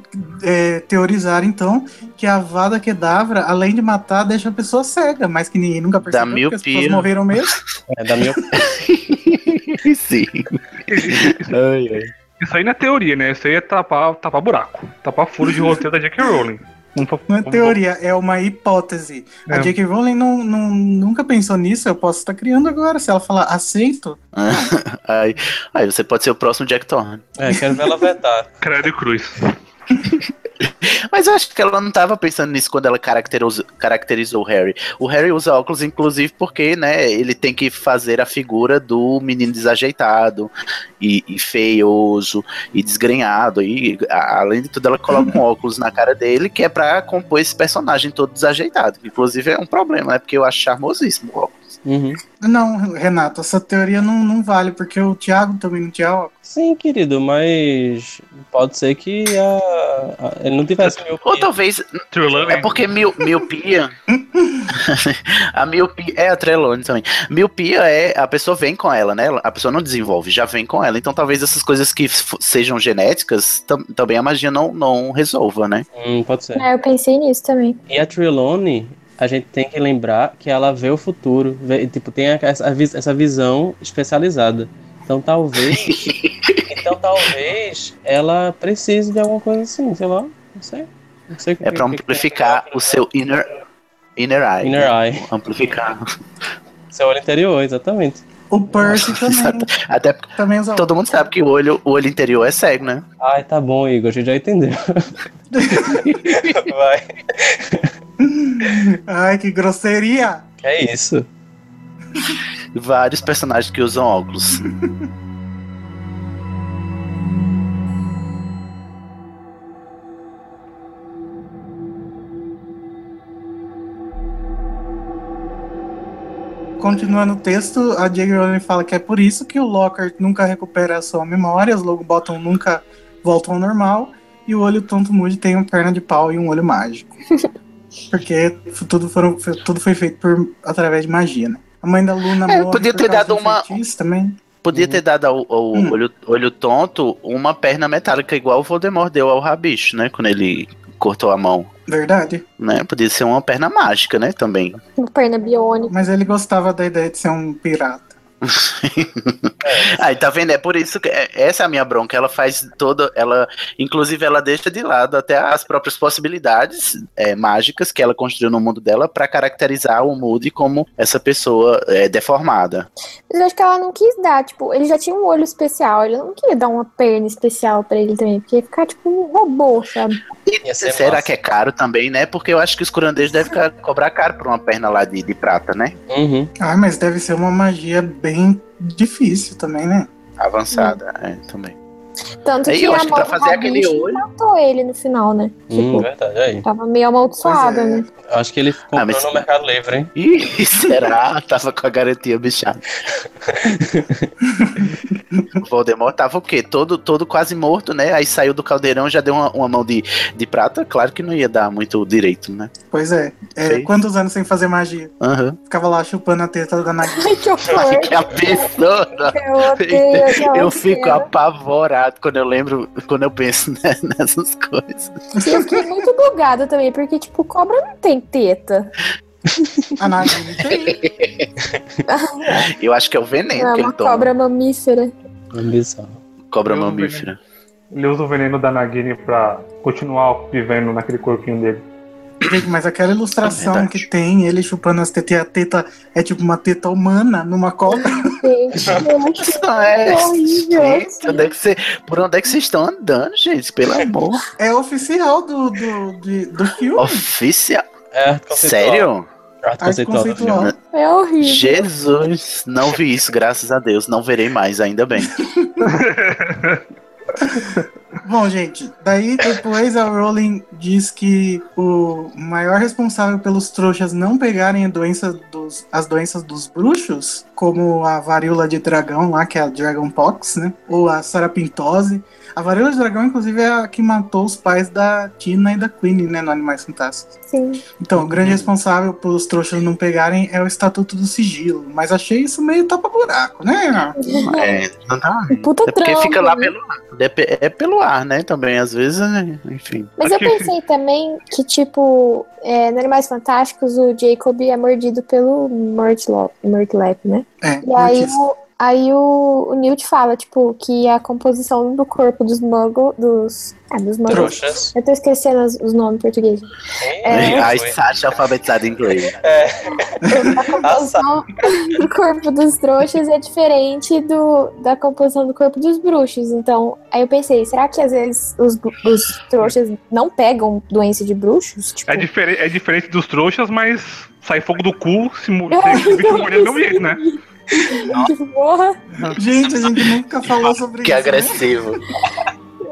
é, teorizar, então, que a Vada Kedavra, além de matar, deixa a pessoa cega, mas que ninguém nunca percebeu, porque as miopia. pessoas morreram mesmo. [laughs] É da minha. [laughs] Sim. ai, ai. isso aí não é teoria, né? Isso aí é tapar, tapar buraco. Tapar furo de roteiro da J.K. Rowling. Não, tô- Não é teoria, é uma hipótese. A É. J.K. Rowling não, não- nunca pensou nisso, eu posso estar criando agora. Se ela falar aceito, [laughs] aí, aí você pode ser o próximo Jack Thorne. É, quero ver ela vetar. Credo e cruz. [laughs] Mas eu acho que ela não tava pensando nisso quando ela caracterizou, caracterizou o Harry. O Harry usa óculos, inclusive, porque, né, ele tem que fazer a figura do menino desajeitado e, e feioso e desgrenhado. E, a- além de tudo, ela coloca um [laughs] óculos na cara dele, que é pra compor esse personagem todo desajeitado. Inclusive, é um problema, né? Porque eu acho charmosíssimo o óculos. Uhum. não, Renato, essa teoria não, não vale, porque o Thiago também não tinha óculos. Sim, querido, mas pode ser que a, a- ele não tivesse Ou miopia. talvez Trelawney. É porque mio- miopia. [laughs] a miopia. É a Trelawney também. Miopia é. A pessoa vem com ela, né? A pessoa não desenvolve, já vem com ela. Então talvez essas coisas que sejam genéticas, tam- também a magia não, não resolva, né? Hum, pode ser. É, eu pensei nisso também. E a Trelawney, a gente tem que lembrar que ela vê o futuro. vê- tipo, tem essa, essa visão especializada. Então talvez. [laughs] então talvez ela precise de alguma coisa assim, sei lá. Não sei. Não sei o que- É pra o que- amplificar o seu inner, inner eye. Inner né? eye. Amplificar. Seu olho interior, exatamente. O Percy também, Até porque também usa todo mundo sabe que o olho, o olho interior é cego, né? Ai, tá bom, Igor, a gente já entendeu. [laughs] [laughs] Vai. Ai, que grosseria! É isso. Vários personagens que usam óculos. Continuando o texto, a J.K. Rowling fala que é por isso que o Lockhart nunca recupera a sua memória, os Longbottom nunca voltam ao normal, e o olho tonto Moody tem uma perna de pau e um olho mágico. [laughs] Porque tudo, foram, tudo foi feito por, através de magia, né? A mãe da Luna É, morre podia ter dado um uma- também. Podia ter dado ao, ao Hum. olho, olho tonto uma perna metálica igual o Voldemort deu ao Rabicho, né? Quando ele cortou a mão. Verdade. Né? Podia ser uma perna mágica, né? Também. Uma perna biônica. Mas ele gostava da ideia de ser um pirata. [laughs] Aí, tá vendo? É por isso que é- essa é a minha bronca. Ela faz toda. Ela, inclusive, ela deixa de lado até as próprias possibilidades é, mágicas que ela construiu no mundo dela pra caracterizar o Moody como essa pessoa é, deformada. Mas eu acho que ela não quis dar, tipo, ele já tinha um olho especial, ele não queria dar uma perna especial pra ele também, porque ia ficar tipo um robô, sabe? E será massa. que é caro também, né? Porque eu acho que os curandeiros devem cobrar caro por uma perna lá de, de prata, né? Uhum. Ah, mas deve ser uma magia bem difícil também, né? Avançada, é, também. Tanto Aí que eu a acho que pra fazer aquele olho- matou ele no final, né? Hum, Tipo, verdade, aí. tava meio amaldiçoado, é. né? Eu acho que ele comprou mas- no Mercado Livre, hein? Ih, [laughs] será? Tava com a garantia bichada. o [laughs] Voldemort tava o quê? Todo, todo quase morto, né? Aí saiu do caldeirão, já deu uma, uma mão de, de prata. Claro que não ia dar muito direito, né? Pois é. é quantos anos sem fazer magia? Aham. Ficava lá chupando a teta da [laughs] Nagini. Ai, que horror. Que absurdo! Eu odeio aquela Eu fico cena. Quando eu lembro, quando eu penso [laughs] né, nessas coisas. Eu fiquei muito bugada também, porque, tipo, cobra não tem teta. A Nagini tem. [laughs] Eu acho que é o veneno é que ele toma. cobra mamífera. Cobra mamífera. Ele usa o veneno da Nagini pra continuar vivendo naquele corpinho dele. Gente, mas aquela ilustração É que tem, ele chupando as tetas e a teta é tipo uma teta humana numa cobra. Gente, é, horrível. onde é que você, por onde é que vocês estão andando, gente? Pelo amor. É oficial do, do, de- do filme. Oficial. É. Sério? Arte conceitual. É horrível. Jesus, não vi isso, graças a Deus. Não verei mais, ainda bem. [laughs] Bom, gente, daí depois a Rowling diz que o maior responsável pelos trouxas não pegarem a doença dos, as doenças dos bruxos, como a varíola de dragão lá, que é a Dragon Pox, né? Ou a sarapintose. A varíola de dragão, inclusive, é a que matou os pais da Tina e da Queen, né, no Animais Fantásticos. Sim. Então, o grande responsável pelos trouxas não pegarem é o Estatuto do Sigilo. Mas achei isso meio tapa-buraco, né? É, não dá. Puta É porque trampo, fica lá né? pelo ar. É pelo ar, né? Também, às vezes, né? enfim. Mas eu pensei também que, tipo, é, no Animais Fantásticos, o Jacob é mordido pelo Murtlop, Murtlap, né? É, E aí, o, aí o, o Newt fala, tipo, que a composição do corpo dos muggles, dos... Ah, dos muggles. Trouxas. Eu tô esquecendo os, os nomes em português. É. Ai, Sasha alfabetizada em inglês. A [laughs] composição do corpo dos trouxas é diferente do, da composição do corpo dos bruxos. Então, aí eu pensei, será que às vezes os, os trouxas não pegam doença de bruxos? Tipo, É, difere- é diferente dos trouxas, mas sai fogo do cu se mo- se o bicho morder do mesmo jeito, né? [laughs] Gente, a gente nunca falou sobre Que isso. né? agressivo.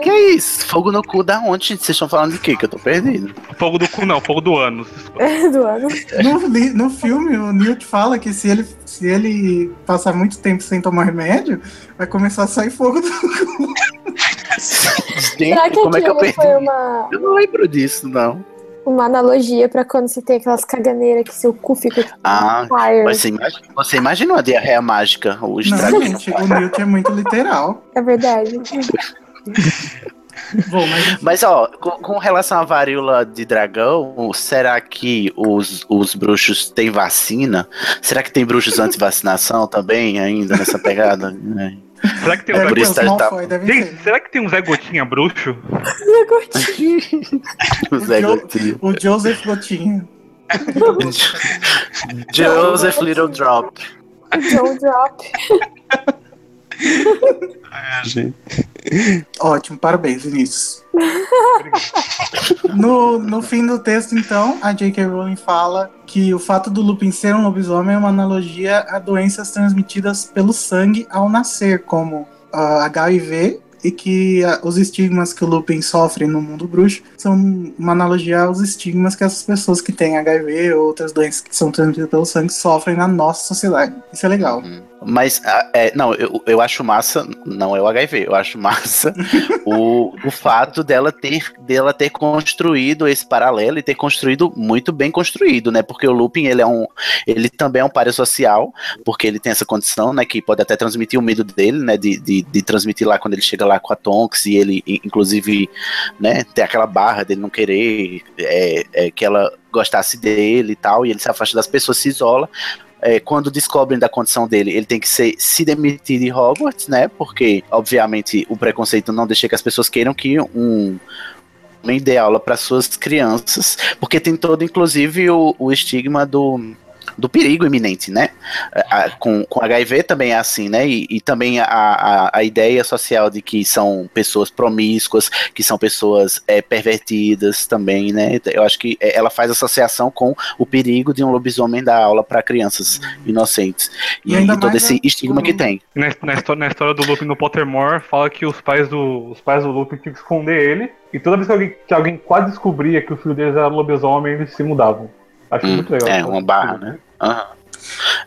Que é isso? Fogo no cu da onde, gente? Vocês estão falando de quê? Que eu tô perdido. Fogo do cu não, fogo do ânus. [laughs] do ano. No, no filme, o Newt fala que se ele, se ele passar muito tempo sem tomar remédio, vai começar a sair fogo do Será Gente, que como é que eu perdi? foi uma, Eu não lembro disso, não. Uma analogia pra quando você tem aquelas caganeiras que seu cu fica tipo, Ah, você imagina, você imagina uma diarreia mágica? O Não, estrago. gente, o Newt é muito literal. É verdade. [laughs] Bom, mas Mas, ó, com, com relação à varíola de dragão, será que os, os bruxos têm vacina? Será que tem bruxos anti-vacinação também, ainda nessa pegada? [laughs] Será que tem um é, Zé isso os tá- será que tem um Zé Gotinha bruxo? [laughs] O Zé Gotinha. O Joseph Gotinha. [laughs] Joseph Little Drop. John Drop. [laughs] É, gente. Ótimo, parabéns, Vinícius. no, no fim do texto, então, a J.K. Rowling fala que o fato do Lupin ser um lobisomem é uma analogia a doenças transmitidas pelo sangue ao nascer, como ah, HIV, e que ah, os estigmas que o Lupin sofre no mundo bruxo são uma analogia aos estigmas que essas pessoas que têm HIV ou outras doenças que são transmitidas pelo sangue sofrem na nossa sociedade. Isso é legal. Mas, ah, é, não, eu, eu acho massa, não é o HIV, eu acho massa [laughs] o, o fato dela ter, dela ter construído esse paralelo e ter construído muito bem construído, né? Porque o Lupin, ele é um, ele também é um páreo social, porque ele tem essa condição, né, que pode até transmitir o medo dele, né, de, de, de transmitir lá quando ele chega lá com a Tonks e ele, inclusive, né, tem aquela barra dele não querer é, é, que ela gostasse dele e tal, e ele se afasta das pessoas, se isola, é, quando descobrem da condição dele, ele tem que ser, se demitir de Hogwarts, né? Porque, obviamente, o preconceito não deixa que as pessoas queiram que um homem dê aula para suas crianças, porque tem todo, inclusive, o, o estigma do do perigo iminente, né? A- a- com, com HIV também é assim, né? E, e também a, a, a ideia social de que são pessoas promíscuas, que são pessoas é, pervertidas também, né? Eu acho que é, ela faz associação com o perigo de um lobisomem dar aula para crianças inocentes. E, E ainda todo esse estigma que tem. Na, na histó- na história do Lupin no Pottermore, fala que os pais do, os pais do Lupin tinham que esconder ele, e toda vez que alguém, que alguém quase descobria que o filho deles era lobisomem, eles se mudavam. Acho Hum, muito legal. é, uma barra, né? Aham.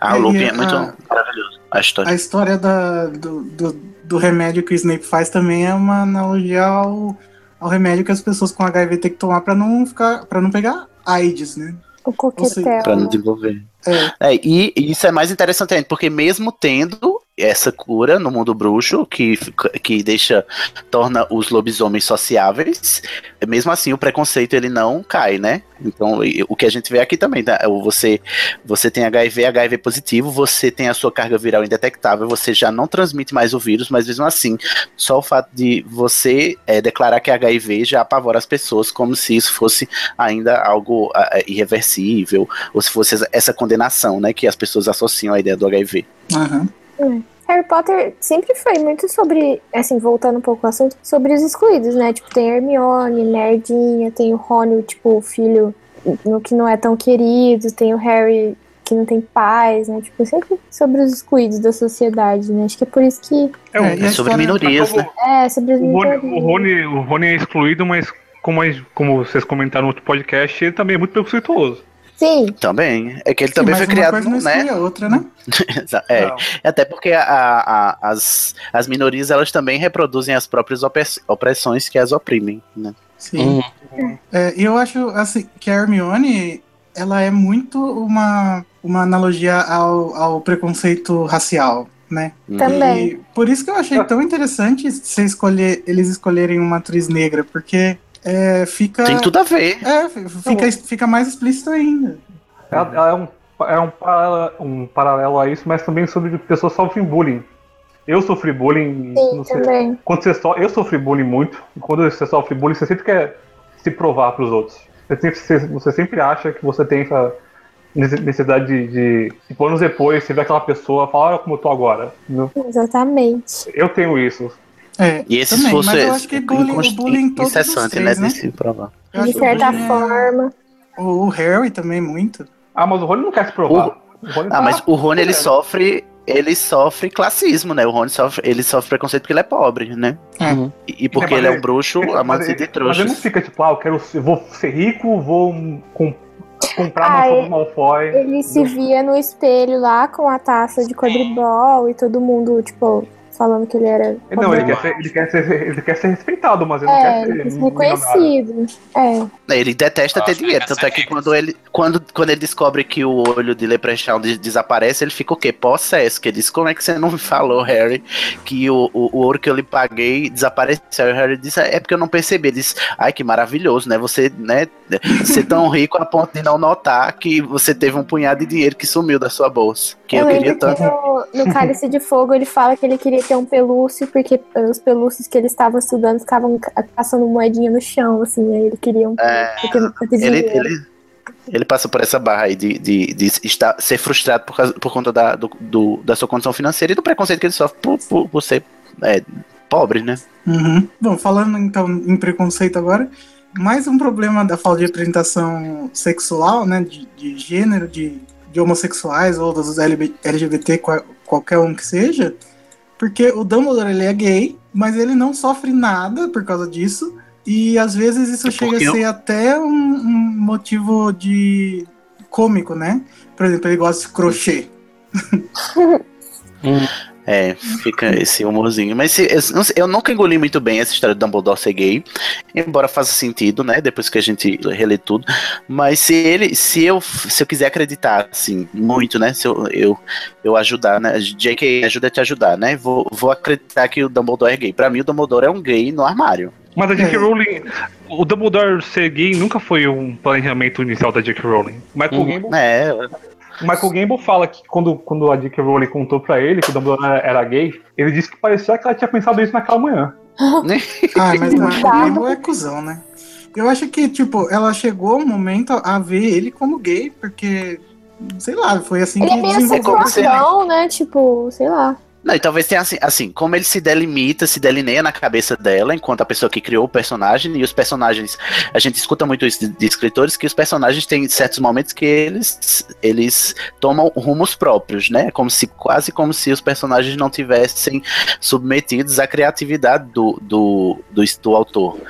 Ah, o É, Lupin é a- muito maravilhoso. A história. A história da, do, do, do remédio que o Snape faz também é uma analogia ao, ao remédio que as pessoas com HIV têm que tomar pra não ficar, para não pegar AIDS, né? O coquetel. Pra não desenvolver. É. É, e, e isso é mais interessante ainda, porque mesmo tendo essa cura no mundo bruxo, que, que deixa, torna os lobisomens sociáveis, mesmo assim o preconceito ele não cai, né? Então, o que a gente vê aqui também, tá? Você, você tem HIV, HIV positivo, você tem a sua carga viral indetectável, você já não transmite mais o vírus, mas mesmo assim, só o fato de você é, declarar que é HIV já apavora as pessoas como se isso fosse ainda algo irreversível, ou se fosse essa- condenação, né, que as pessoas associam à ideia do HIV. Aham. Harry Potter sempre foi muito sobre, assim, voltando um pouco ao assunto, sobre os excluídos, né? Tipo, tem a Hermione, nerdinha, tem o Rony, tipo, o filho no que não é tão querido, tem o Harry que não tem pais, né? Tipo, sempre sobre os excluídos da sociedade, né? Acho que é por isso que É, É, É a sobre minorias, né? é sobre as O Rony, minorias. o, Rony, o Rony é excluído, mas como, como vocês comentaram no outro podcast, ele também é muito preconceituoso. Sim, Também. É que ele Sim, também foi criado, coisa não né? a outra, né? [laughs] É, Não. até porque a- a- as, as minorias elas também reproduzem as próprias opres- opressões que as oprimem, né? Sim. Uhum. É, e eu acho assim, que a Hermione ela é muito uma, uma analogia ao, ao preconceito racial, né? Também. E por isso que eu achei tão interessante você escolher, eles escolherem uma atriz negra, porque é, fica. Tem tudo a ver. É, fica, fica mais explícito ainda. Ela é, um, é um, paralelo, um paralelo a isso, mas também sobre pessoas que sofrem bullying. Eu sofri bullying. sim, não sei- também. quando você so, eu sofri bullying muito, e quando você sofre bullying, você sempre quer se provar pros outros. Você sempre, você, você sempre acha que você tem essa necessidade de, de. Tipo, anos depois, você vê aquela pessoa e fala, olha como eu tô agora. entendeu? Exatamente. Eu tenho isso. É, E esse também, esforço mas é eu acho que bullying, o inconst- bullying em todos os incessante, três, né? né? De se provar. Eu De o certa bullying é- forma. O Harry também muito. Ah, mas o Rony não quer se provar. O Rony Ah, tá- mas o Rony ele É. sofre. Ele sofre classismo, né? O Rony sofre, ele sofre preconceito porque ele é pobre, né? Uhum. E, e porque mas ele é um bruxo, amante de Mas ele não fica tipo, ah, eu quero ser, vou ser rico, vou com- comprar Ah, maçã ele- do Malfoy. Ele se via no espelho lá com a taça de quadribol e todo mundo, tipo, falando que ele era. Não, ele quer, ser, ele, quer ser, ele quer ser respeitado, mas ele não É, quer ser quer ser reconhecido. É. Ele detesta Eu ter dinheiro, tanto é que quando ele, quando, quando ele descobre que o olho de Leprechaun des- desaparece, ele fica o quê? Possesso, que ele diz, como é que você não me falou, Harry, que o, o, o ouro que eu lhe paguei desapareceu? E o Harry diz, é porque eu não percebi. Ele diz, ai, que maravilhoso, né? Você, né, ser tão rico a ponto de não notar que você teve um punhado de dinheiro que sumiu da sua bolsa, que eu, queria lembro tanto. que no, no [laughs] Cálice de Fogo ele fala que ele queria ter um pelúcio, porque os pelúcios que ele estava estudando ficavam ca- passando moedinha no chão, assim, aí ele queria um É, Ele, ele, ele passa por essa barra aí de, de, de estar, ser frustrado por, causa, por conta da, do, do- da sua condição financeira e do preconceito que ele sofre por, por, por ser é, pobre, né? Uhum. Bom, falando então em preconceito agora, mais um problema da falta de representação sexual, né, de, de gênero, de, de homossexuais ou dos LGBT, qual- qualquer um que seja, porque o Dumbledore ele é gay, mas ele não sofre nada por causa disso, e às vezes isso É chega a eu- ser até um, um motivo de cômico, né? Por exemplo, ele gosta de crochê. Uhum. [laughs] É, fica esse humorzinho. Mas se- eu, eu nunca engoli muito bem essa história do Dumbledore ser gay, embora faça sentido, né? Depois que a gente relê tudo. Mas se ele, se eu, se eu quiser acreditar, assim, muito, né? Se eu, eu, eu ajudar, né? J.K. ajuda a te ajudar, né? Vou, vou acreditar que o Dumbledore é gay. Pra mim, o Dumbledore é um gay no armário. Mas a J.K. É. Rowling. O Dumbledore ser gay nunca foi um planejamento inicial da J.K. Rowling. Michael, Uhum. Gambon, É, o Michael Gambon fala que quando, quando a J.K. Rowling contou pra ele que o Dumbledore era, era gay, ele disse que parecia que ela tinha pensado isso naquela manhã. [laughs] Ah, mas o Cuidado. Gable é cuzão, né? Eu acho que, tipo, ela chegou um momento a ver ele como gay, porque sei lá, foi assim Ele que é meio desenvolveu ele- sexual, né? Tipo, sei lá. Não, e talvez tenha assim, assim, como ele se delimita, se delineia na cabeça dela, enquanto a pessoa que criou o personagem, e os personagens, a gente escuta muito isso de, de escritores, que os personagens têm certos momentos que eles, eles tomam rumos próprios, né? Como se, quase como se os personagens não tivessem submetidos à criatividade do, do, do, do autor.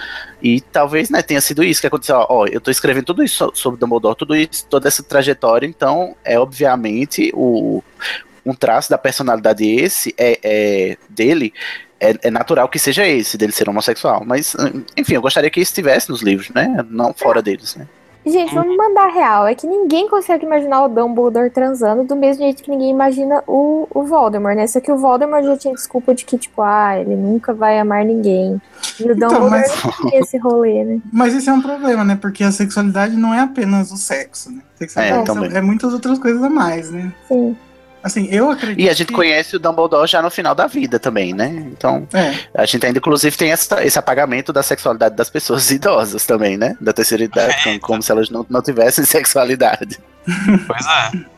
E talvez, né, tenha sido isso que aconteceu. Ó, ó, eu tô escrevendo tudo isso so- sobre Dumbledore, tudo isso, toda essa trajetória, então é obviamente o um traço da personalidade esse é, é dele é, é natural que seja esse dele ser homossexual mas enfim eu gostaria que isso estivesse nos livros né não fora deles né Gente, vamos mandar real. É que ninguém consegue imaginar o Dumbledore transando do mesmo jeito que ninguém imagina o, o Voldemort, né? Só que o Voldemort já tinha desculpa de que, tipo, ah, ele nunca vai amar ninguém. E o Então, Dumbledore mas- não tinha esse rolê, né? Mas esse é um problema, né? Porque a sexualidade não é apenas o sexo, né? Sexualidade É, também. é muitas outras coisas a mais, né? Sim. Assim, eu acredito. e a gente que- conhece o Dumbledore já no final da vida também né? Então É, a gente ainda inclusive tem essa, esse apagamento da sexualidade das pessoas [laughs] idosas também né? Da terceira idade como, como se elas não, não tivessem [laughs] sexualidade. Pois é.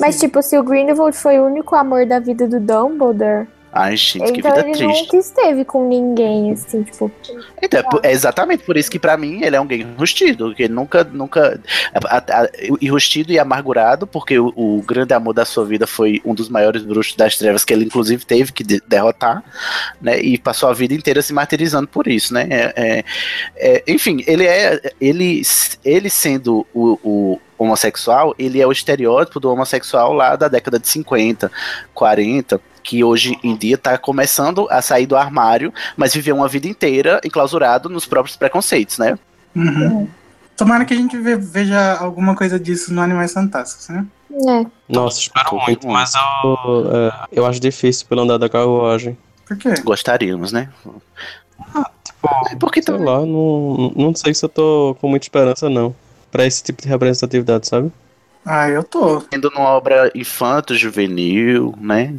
Mas, tipo, se o Grindelwald foi o único amor da vida do Dumbledore, ai gente que então vida ele triste nunca esteve com ninguém, assim, tipo. Então, é exatamente por isso que pra mim ele é um gay enrustido, que ele nunca, nunca a- a- a- enrustido e amargurado, porque o, o grande amor da sua vida foi um dos maiores bruxos das trevas que ele inclusive teve que de- derrotar, né? E passou a vida inteira se martirizando por isso, né? É- é- é, enfim, ele é ele ele sendo o, o homossexual, ele é o estereótipo do homossexual lá da década de 50, 40, que hoje em dia tá começando a sair do armário mas viveu uma vida inteira enclausurado nos próprios preconceitos, né? uhum. Tomara que a gente ve- veja alguma coisa disso no Animais Fantásticos, né? É. Nossa, espero muito, mas eu, é, eu acho difícil pelo andar da carruagem. Por quê? Gostaríamos, né? É porque Sei também. lá, não, não sei se eu tô com muita esperança, não. Pra esse tipo de representatividade, sabe? Ah, eu tô. Tendo numa obra infanto, juvenil, né?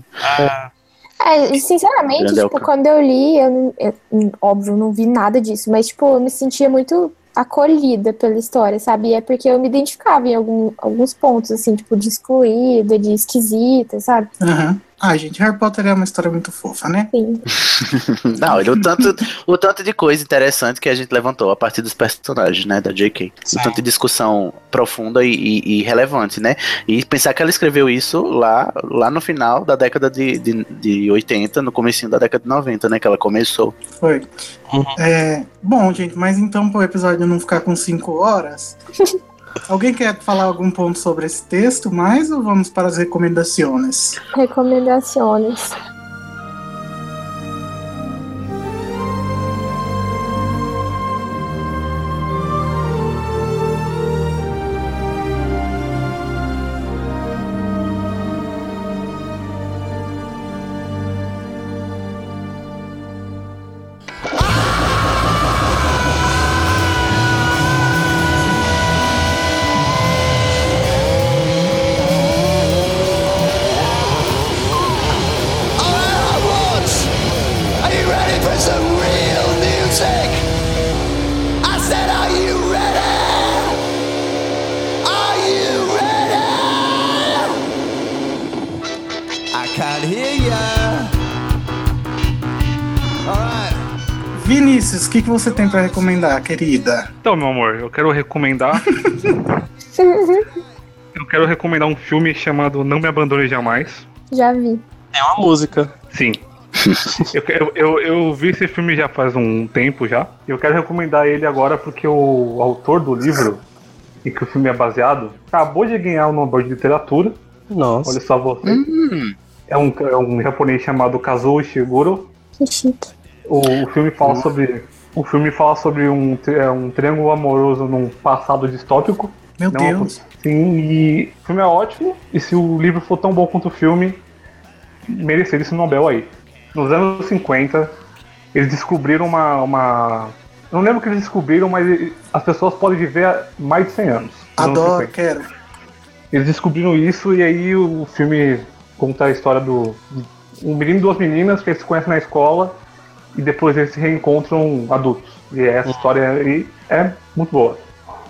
É, sinceramente, Grande tipo, quando eu li, eu, não- eu, óbvio, eu não vi nada disso, mas, tipo, eu me sentia muito acolhida pela história, sabe? E é porque eu me identificava em algum- alguns pontos, assim, tipo, de excluída, de esquisita, sabe? Aham. Ah, gente, Harry Potter é uma história muito fofa, né? Sim. [laughs] Não, ele, o, tanto, o tanto de coisa interessante que a gente levantou a partir dos personagens, né, da J.K. Sim. O tanto de discussão profunda e, e- e relevante, né? E pensar que ela escreveu isso lá, lá no final da década de, de, de 80, no comecinho da década de 90, né, que ela começou. Foi. Uhum. É, bom, gente, mas então pro episódio não ficar com cinco horas, [laughs] alguém quer falar algum ponto sobre esse texto mais ou vamos para as recomendações? Recomendações. O que, que você tem para recomendar, querida? Então, meu amor, eu quero recomendar. [laughs] eu quero recomendar um filme chamado Não Me Abandone Jamais. Já vi. É uma música. Sim. [laughs] eu, eu, eu, eu vi esse filme já faz um tempo já. Eu quero recomendar ele agora porque o autor do livro, e que o filme é baseado, acabou de ganhar o Nobel de Literatura. Nossa. Olha só você. Hum, É um, é um japonês chamado Kazuo Ishiguro. Que chique. O, o filme fala sobre. O filme fala sobre um, é, um triângulo amoroso num passado distópico. Meu Não, Deus. Sim, e o filme é ótimo. E se o livro for tão bom quanto o filme, mereceria esse Nobel aí. Nos anos 50, eles descobriram uma. uma... Eu não lembro o que eles descobriram, mas as pessoas podem viver mais de 100 anos. Nos anos Adoro, 50. quero. Eles descobriram isso e aí o filme conta a história do. Um menino e duas meninas que eles se conhecem na escola e depois eles se reencontram adultos. E essa história aí é muito boa.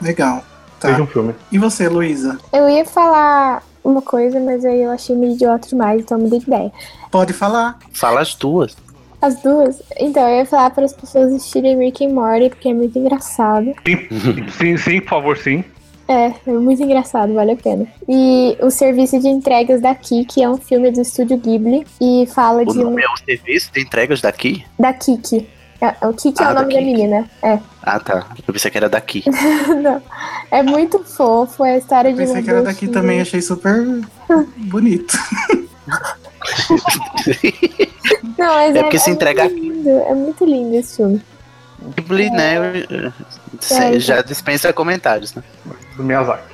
Legal. Tá. Seja um filme. E você, Luísa? Eu ia falar uma coisa, mas aí eu achei meio idiota demais, então mudei de ideia. Pode falar. Fala as duas. As duas? Então, eu ia falar para as pessoas assistirem Rick and Morty, porque é muito engraçado. Sim, sim, sim, por favor, sim. É, é muito engraçado, vale a pena. E o Serviço de Entregas da Kiki é um filme do estúdio Ghibli e fala O de um, nome é o serviço de entregas daqui? da Kiki. É, o Kiki é Ah, o da nome da Kiki. menina. É. Ah, tá. Eu pensei que era daqui. [laughs] Não. É muito fofo, é a história de Pensei uma que era daqui também, achei super bonito. [laughs] Não, mas É é, porque se é entrega muito lindo, é muito lindo esse filme. Ghibli, né? É, Você já dispensa comentários, né? Do Miyazaki.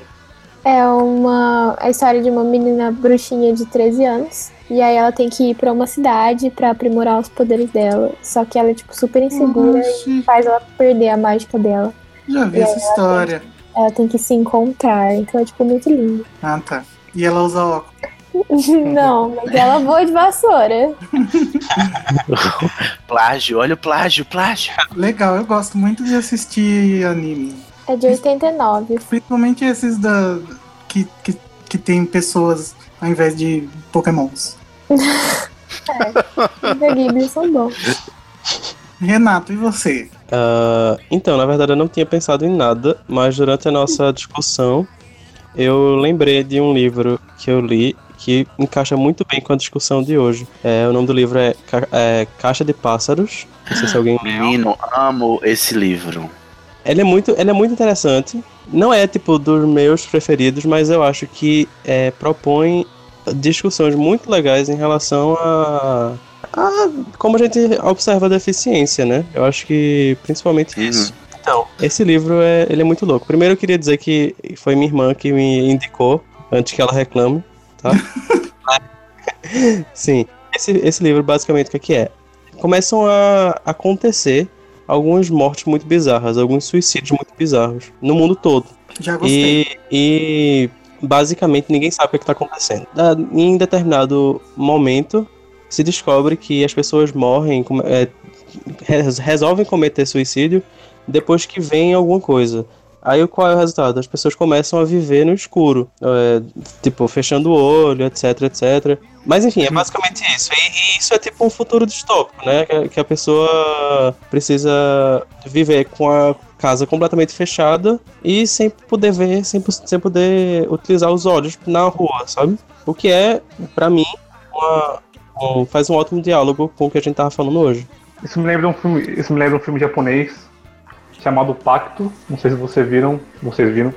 É uma a história de uma menina bruxinha de 13 anos. E aí ela tem que ir pra uma cidade pra aprimorar os poderes dela. Só que ela é, tipo, super insegura Oxi, e faz ela perder a mágica dela. já vi E essa aí ela história. Ela tem que se encontrar. Então é, tipo, muito lindo. Ah, tá. E ela usa óculos. [laughs] Não, mas ela voa de vassoura. [laughs] Plágio, olha o plágio, plágio. Legal, eu gosto muito de assistir anime. É de 89. Principalmente esses da. que, que, que tem pessoas ao invés de pokémons. Os da Ghibli são bons. Renato, e você? Ah, então, na verdade, eu não tinha pensado em nada, mas durante a nossa discussão, eu lembrei de um livro que eu li que encaixa muito bem com a discussão de hoje. É, o nome do livro é, Ca- é Caixa de Pássaros. Não sei se alguém. Menino, amo esse livro. Ele é muito, ele é muito interessante. Não é tipo dos meus preferidos, mas eu acho que é, propõe discussões muito legais em relação a, a como a gente observa a deficiência, né? Eu acho que principalmente Uhum. isso. Então, esse livro é, ele é muito louco. Primeiro eu queria dizer que foi minha irmã que me indicou antes que ela reclame, tá? [laughs] Sim, esse, esse livro basicamente o que, que é? Começam a acontecer algumas mortes muito bizarras, alguns suicídios muito bizarros no mundo todo. Já gostei. E, e basicamente ninguém sabe o que está acontecendo. Em determinado momento se descobre que as pessoas morrem, é, res- resolvem cometer suicídio depois que vem alguma coisa. Aí qual é o resultado? As pessoas começam a viver no escuro, é, tipo, fechando o olho, etc, etc. Mas enfim, é basicamente isso. E, e isso é tipo um futuro distópico, né? Que, que a pessoa precisa viver com a casa completamente fechada e sem poder ver, sem, sem poder utilizar os olhos na rua, sabe? O que é, pra mim, uma- um- faz um ótimo diálogo com o que a gente tava falando hoje. Isso me lembra um filme, isso me lembra um filme japonês chamado Pacto. Não sei se vocês viram, vocês viram.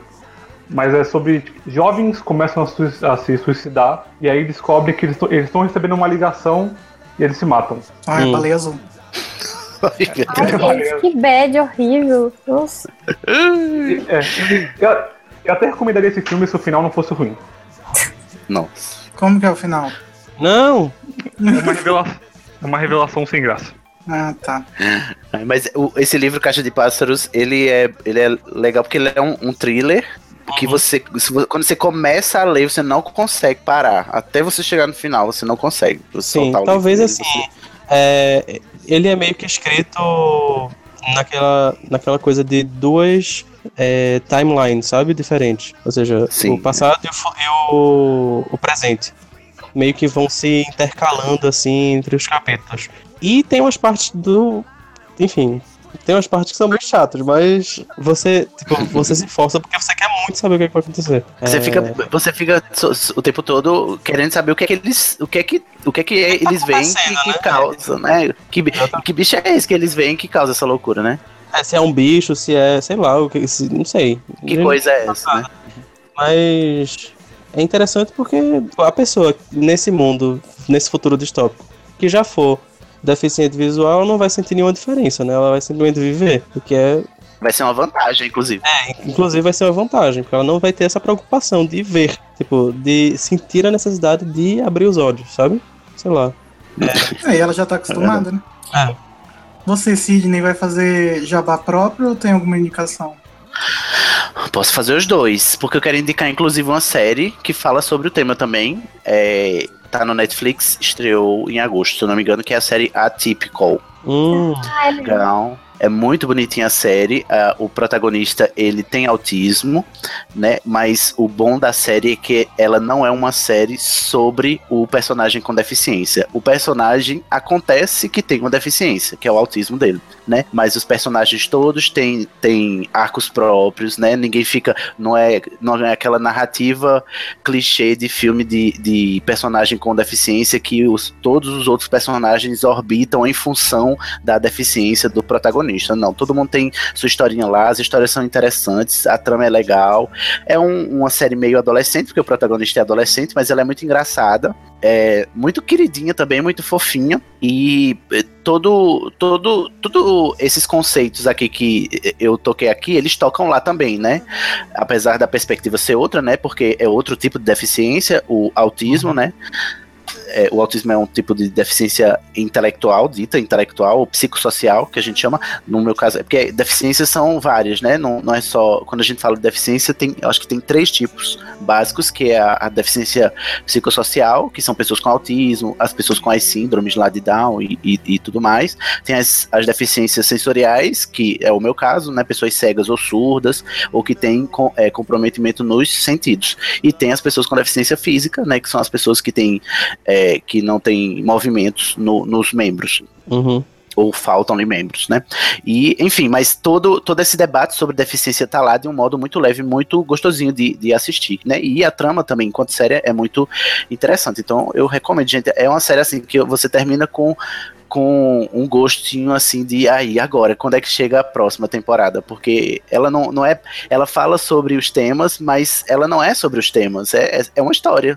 Mas é sobre tipo, jovens começam a, sui- a se suicidar e aí descobrem que eles estão recebendo uma ligação e eles se matam. Ah, é Hum. baleia azul. Ai, gente, que bad horrível. Nossa. É, eu, eu até recomendaria esse filme se o final não fosse ruim. Nossa. Como que é o final? Não! É uma revelação, é uma revelação sem graça. Ah, tá. Mas o- esse livro Caixa de Pássaros, ele é, ele é legal porque ele é um, um thriller que você, se vo- quando você começa a ler, você não consegue parar. Até você chegar no final, você não consegue. Sim, soltar o talvez livro. assim. é, ele é meio que escrito naquela, naquela coisa de duas é, timelines, sabe? Diferentes. Ou seja, Sim. o passado e, e o, o presente. Meio que vão se intercalando assim entre os capítulos. E tem umas partes do. Enfim. Tem umas partes que são meio chatas, mas você, tipo, você se força porque você quer muito saber o que, é que vai acontecer. Você É, fica, você fica o tempo todo querendo saber o que é que eles, o que é que, o que é que eles veem que, que né? causa, né? Que, que bicho é esse que eles veem que causa essa loucura, né? é, se é um bicho, se é, sei lá, o que, se- não sei. Que coisa é essa, né? Mas é interessante porque a pessoa nesse mundo, nesse futuro distópico, que já for deficiente visual, não vai sentir nenhuma diferença, né? Ela vai simplesmente viver, o que é, Vai ser uma vantagem, inclusive. inclusive vai ser uma vantagem, porque ela não vai ter essa preocupação de ver, tipo, de sentir a necessidade de abrir os olhos, sabe? Sei lá. Aí ela já tá acostumada, né? É. Você, Sidney, vai fazer jabá próprio ou tem alguma indicação? Posso fazer os dois, porque eu quero indicar, inclusive, uma série que fala sobre o tema também. É, tá no Netflix, estreou em agosto, se eu não me engano, que é a série Atypical. Hum, Ai, Legal. É muito bonitinha a série. ah, o protagonista, ele tem autismo, né? Mas o bom da série é que ela não é uma série sobre o personagem com deficiência. O personagem acontece que tem uma deficiência, que é o autismo dele, né? Mas os personagens todos têm, têm arcos próprios, né? Ninguém fica. Não é, não é aquela narrativa clichê de filme de, de personagem com deficiência que os, todos os outros personagens orbitam em função da deficiência do protagonista. Não, todo mundo tem sua historinha lá, as histórias são interessantes, a trama é legal. É um- uma série meio adolescente, porque o protagonista é adolescente, mas ela é muito engraçada. É muito queridinha também, muito fofinha. E eh, todo, todo, todo esses conceitos aqui que eh, eu toquei aqui, eles tocam lá também, né? Apesar da perspectiva ser outra, né? Porque é outro tipo de deficiência, o autismo, né? É, o autismo é um tipo de deficiência intelectual, dita intelectual, ou psicossocial, que a gente chama. No meu caso, é porque deficiências são várias, né? Não, não é só. Quando a gente fala de deficiência, tem, eu acho que tem três tipos básicos, que é a, a deficiência psicossocial, que são pessoas com autismo, as pessoas com as síndromes lá de Down e, e, e tudo mais. Tem as, as deficiências sensoriais, que é o meu caso, né? Pessoas cegas ou surdas, ou que têm com- é, comprometimento nos sentidos. E tem as pessoas com deficiência física, né? Que são as pessoas que têm é, que não têm movimentos no- nos membros Uhum. ou faltam-lhe membros, né? E, enfim, mas todo, todo esse debate sobre deficiência tá lá de um modo muito leve, muito gostosinho de, de assistir, né? E a trama também, enquanto série, é muito interessante. Então, eu recomendo, gente. É uma série assim que você termina com com um gostinho assim de aí agora quando é que chega a próxima temporada porque ela não, não é ela fala sobre os temas mas ela não é sobre os temas é, é, é uma história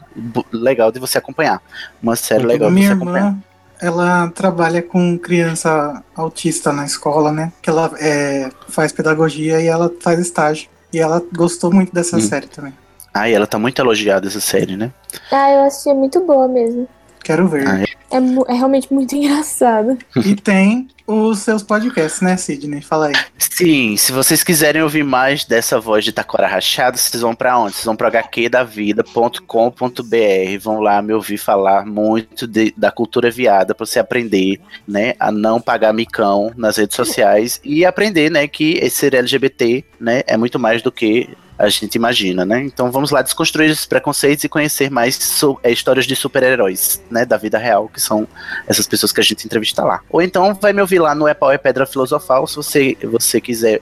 legal de você acompanhar uma série legal de você acompanhar irmã, ela trabalha com criança autista na escola, né? Que ela é, faz pedagogia e ela faz estágio. E ela gostou muito dessa Hum. série também. ah e ela tá muito elogiada essa série né Ah, eu é muito boa mesmo. Quero ver. Ah, É, mu- é realmente muito [laughs] engraçado. E tem os seus podcasts, né, Sidney? Fala aí. Sim, se vocês quiserem ouvir mais dessa voz de Taquara Rachado, vocês vão pra onde? Vocês vão pra hqdavida.com.br, vão lá me ouvir falar muito de- da cultura viada pra você aprender, né, a não pagar micão nas redes sociais e aprender, né, que ser LGBT, né, é muito mais do que a gente imagina, né? Então vamos lá desconstruir esses preconceitos e conhecer mais so- é, histórias de super-heróis, né, da vida real, que são essas pessoas que a gente entrevista lá. Ou então vai me ouvir lá no É Pau é Pedra Filosofal, se você, você quiser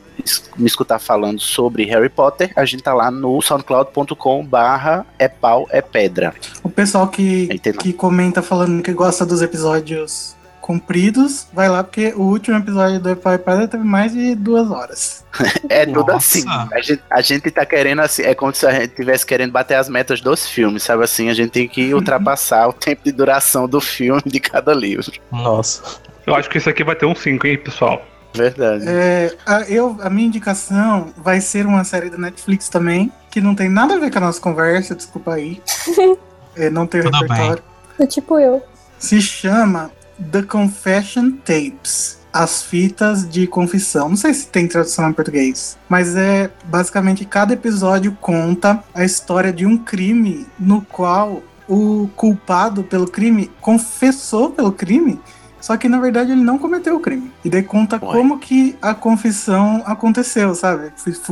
me escutar falando sobre Harry Potter, a gente tá lá no soundcloud.com barra é pau é pedra. O pessoal que, que comenta falando que gosta dos episódios compridos, vai lá, porque o último episódio do Pai Padre teve mais de duas horas. [laughs] É tudo Nossa. assim. A gente, a gente tá querendo assim, é como se a gente tivesse querendo bater as metas dos filmes, sabe assim? A gente tem que [laughs] ultrapassar o tempo de duração do filme de cada livro. Nossa. Eu acho que esse aqui vai ter um 5, hein, pessoal? Verdade. É, a, eu, a minha indicação vai ser uma série da Netflix também, que não tem nada a ver com a nossa conversa, desculpa aí. [laughs] É, não tem Tudo repertório. É tipo eu. Se chama The Confession Tapes. As fitas de confissão. Não sei se tem tradução em português. Mas é basicamente cada episódio conta a história de um crime no qual o culpado pelo crime confessou pelo crime. Só que na verdade ele não cometeu o crime. E daí conta Ué. como que a confissão aconteceu, sabe?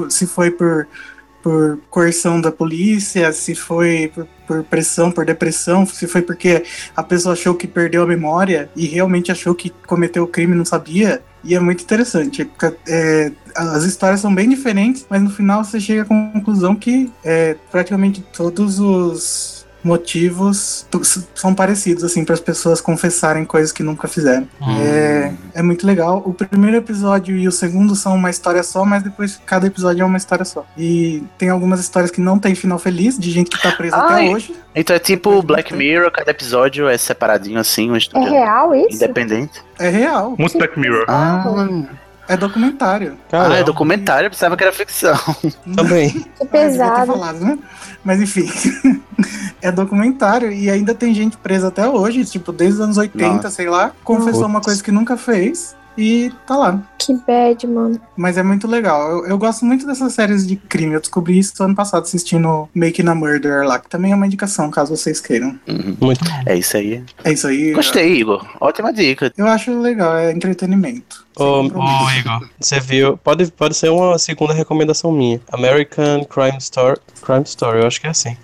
Se foi por, por coerção da polícia, se foi por, por pressão, por depressão, se foi porque a pessoa achou que perdeu a memória e realmente achou que cometeu o crime e não sabia. E é muito interessante. é, as histórias são bem diferentes, mas no final você chega à conclusão que é, praticamente todos os motivos são parecidos, assim, para as pessoas confessarem coisas que nunca fizeram. É, é muito legal. O primeiro episódio e o segundo são uma história só, mas depois cada episódio é uma história só. E tem algumas histórias que não tem final feliz, de gente que tá presa Ai. até hoje. Então é tipo Black Mirror, cada episódio é separadinho assim, um É estúdio real isso? independente. É real. Muito Black Mirror. Ah, É documentário. ah, Caramba, é documentário, eu pensava que era ficção. [laughs] também. Que Ah, pesado. falado, né? Mas enfim, [laughs] é documentário e ainda tem gente presa até hoje, tipo, desde os anos 80, Nossa. sei lá, confessou uma Putz. coisa que nunca fez e tá lá. Que bad, mano. Mas é muito legal. Eu, eu gosto muito dessas séries de crime. Eu descobri isso ano passado assistindo Making a Murderer lá, que também é uma indicação, caso vocês queiram. Uhum. Muito. É isso aí. É isso aí. Gostei, Igor. Ótima dica. Eu acho legal, é entretenimento. Ô, ô, Igor, você viu? Pode, pode ser uma segunda recomendação minha. American Crime Story. Crime Story, eu acho que é assim.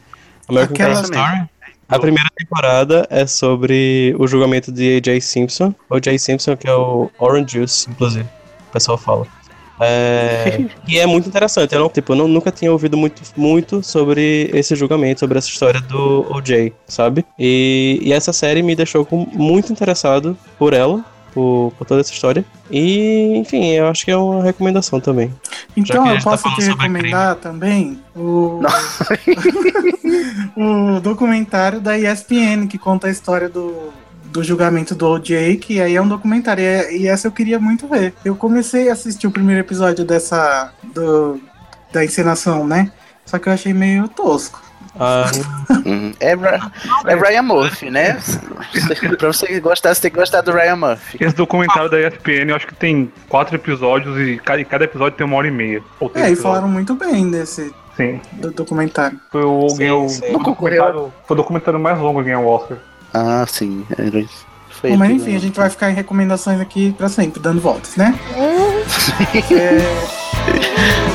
American Aquela Crime Story. A primeira temporada é sobre o julgamento de A.J. Simpson. O.J. Simpson, que é o Orange Juice, inclusive. O pessoal fala. É, [laughs] e é muito interessante. Eu não, tipo, eu não- nunca tinha ouvido muito, muito sobre esse julgamento, sobre essa história do O.J., sabe? E, e essa série me deixou com- muito interessado por ela, por, por toda essa história. E, enfim, eu acho que é uma recomendação também. Então, eu tá posso falando te recomendar também o... [laughs] o documentário da ESPN que conta a história do, do julgamento do OJ, que aí é um documentário, e, é- e essa eu queria muito ver. Eu comecei a assistir o primeiro episódio dessa. Do, da encenação, né? Só que eu achei meio tosco. Ah, Uhum. É, é Ryan Murphy, né? [laughs] pra você gostar, você tem que gostar do Ryan Murphy. Esse documentário da ESPN, eu acho que tem quatro episódios e cada, e cada episódio tem uma hora e meia. Ou É, e episódios. falaram muito bem desse Sim. do documentário. Foi o, Sim, ganhou, sim. o documentário, foi o documentário mais longo que ganhou o Oscar. Ah, sim. era isso. Foi Bom, mas enfim, a gente vai ficar em recomendações aqui pra sempre, dando voltas, né? [laughs] É, [laughs]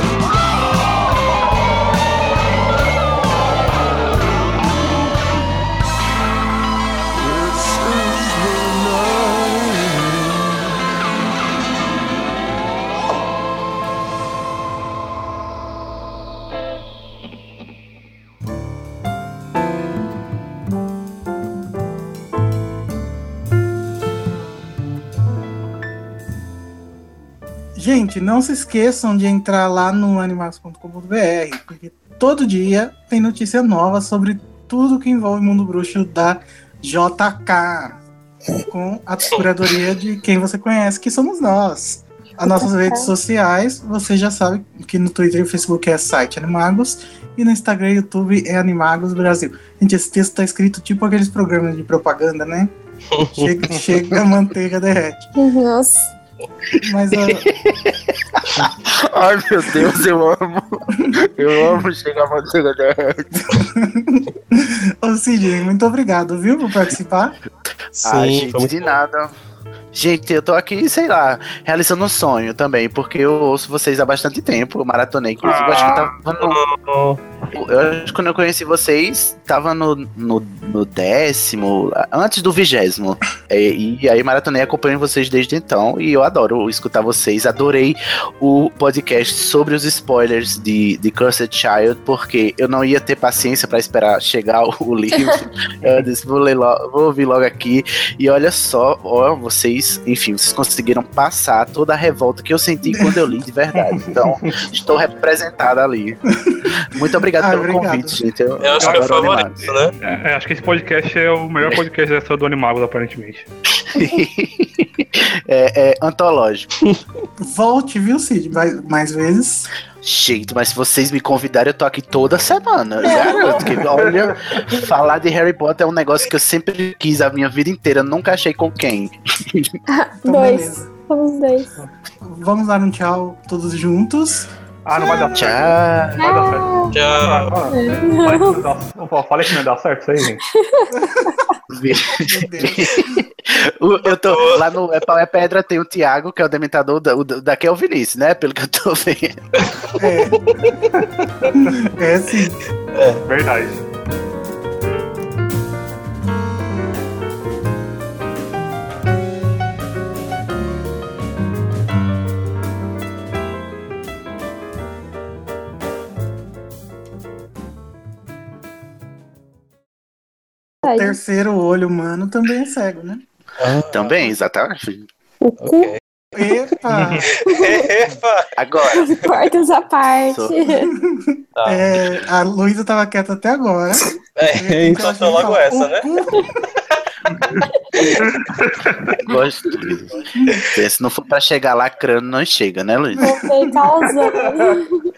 Gente, não se esqueçam de entrar lá no animax.com.br, porque todo dia tem notícia nova sobre tudo que envolve o mundo bruxo da JK, com a curadoria de quem você conhece, que somos nós. As nossas redes sociais, você já sabe que no Twitter e Facebook é site Animagos, e no Instagram e YouTube é Animagos Brasil. Gente, esse texto tá escrito tipo aqueles programas de propaganda, né? [laughs] Chega, chega a manteiga derrete. Nossa. Mas ó, [laughs] Ai, meu Deus, eu amo. Eu amo chegar a manteiga derrete. Ô Sidney, muito obrigado, viu, por participar. sim, ah, gente, de nada. Gente, eu tô aqui, sei lá, realizando um sonho também, porque eu ouço vocês há bastante tempo, eu maratonei, inclusive, eu acho que tava no, eu acho que quando eu conheci vocês, tava no, no, no décimo, antes do vigésimo, e, e aí maratonei, acompanho vocês desde então, e eu adoro escutar vocês, adorei o podcast sobre os spoilers de, de Cursed Child, porque eu não ia ter paciência pra esperar chegar o, o livro, [laughs] eu disse, vou, ler logo, vou ouvir logo aqui, e olha só, ó, vocês, enfim, vocês conseguiram passar toda a revolta que eu senti quando eu li de verdade. Então, [laughs] estou representada ali. Muito obrigado Ah, pelo obrigado. convite, gente. Eu, Eu acho que é o favorito, né? É, acho que esse podcast é o melhor podcast dessa do Animagos, aparentemente. [laughs] é, é antológico. Volte, viu, Cid? Mais, mais vezes. Gente, mas se vocês me convidarem, eu tô aqui toda semana. Eu garanto que, olha, falar de Harry Potter é um negócio que eu sempre quis a minha vida inteira. Nunca achei com quem. [laughs] Então, dois. beleza. Somos dois. Vamos dar um tchau todos juntos. Ah, não vai dar certo. Tchau. Não vai dar certo. Tchau. Não eu falei que não ia dar certo isso aí, gente. Meu Deus. [laughs] O- Eu tô lá no É é Pedra, tem o Thiago, que é o dementador, da, o, da- daqui é o Vinícius, né? Pelo que eu tô vendo. É. [laughs] É sim. Verdade. O terceiro olho humano também é cego, né? Ah, Também, exatamente. O cu, ok. Epa! Epa! Agora, portas à parte. Tá. É, a Luísa tava quieta até agora. É, então tá logo essa, né? gosto disso. Se não for pra chegar lacrando, não chega, né, Luiz? Voltei causando.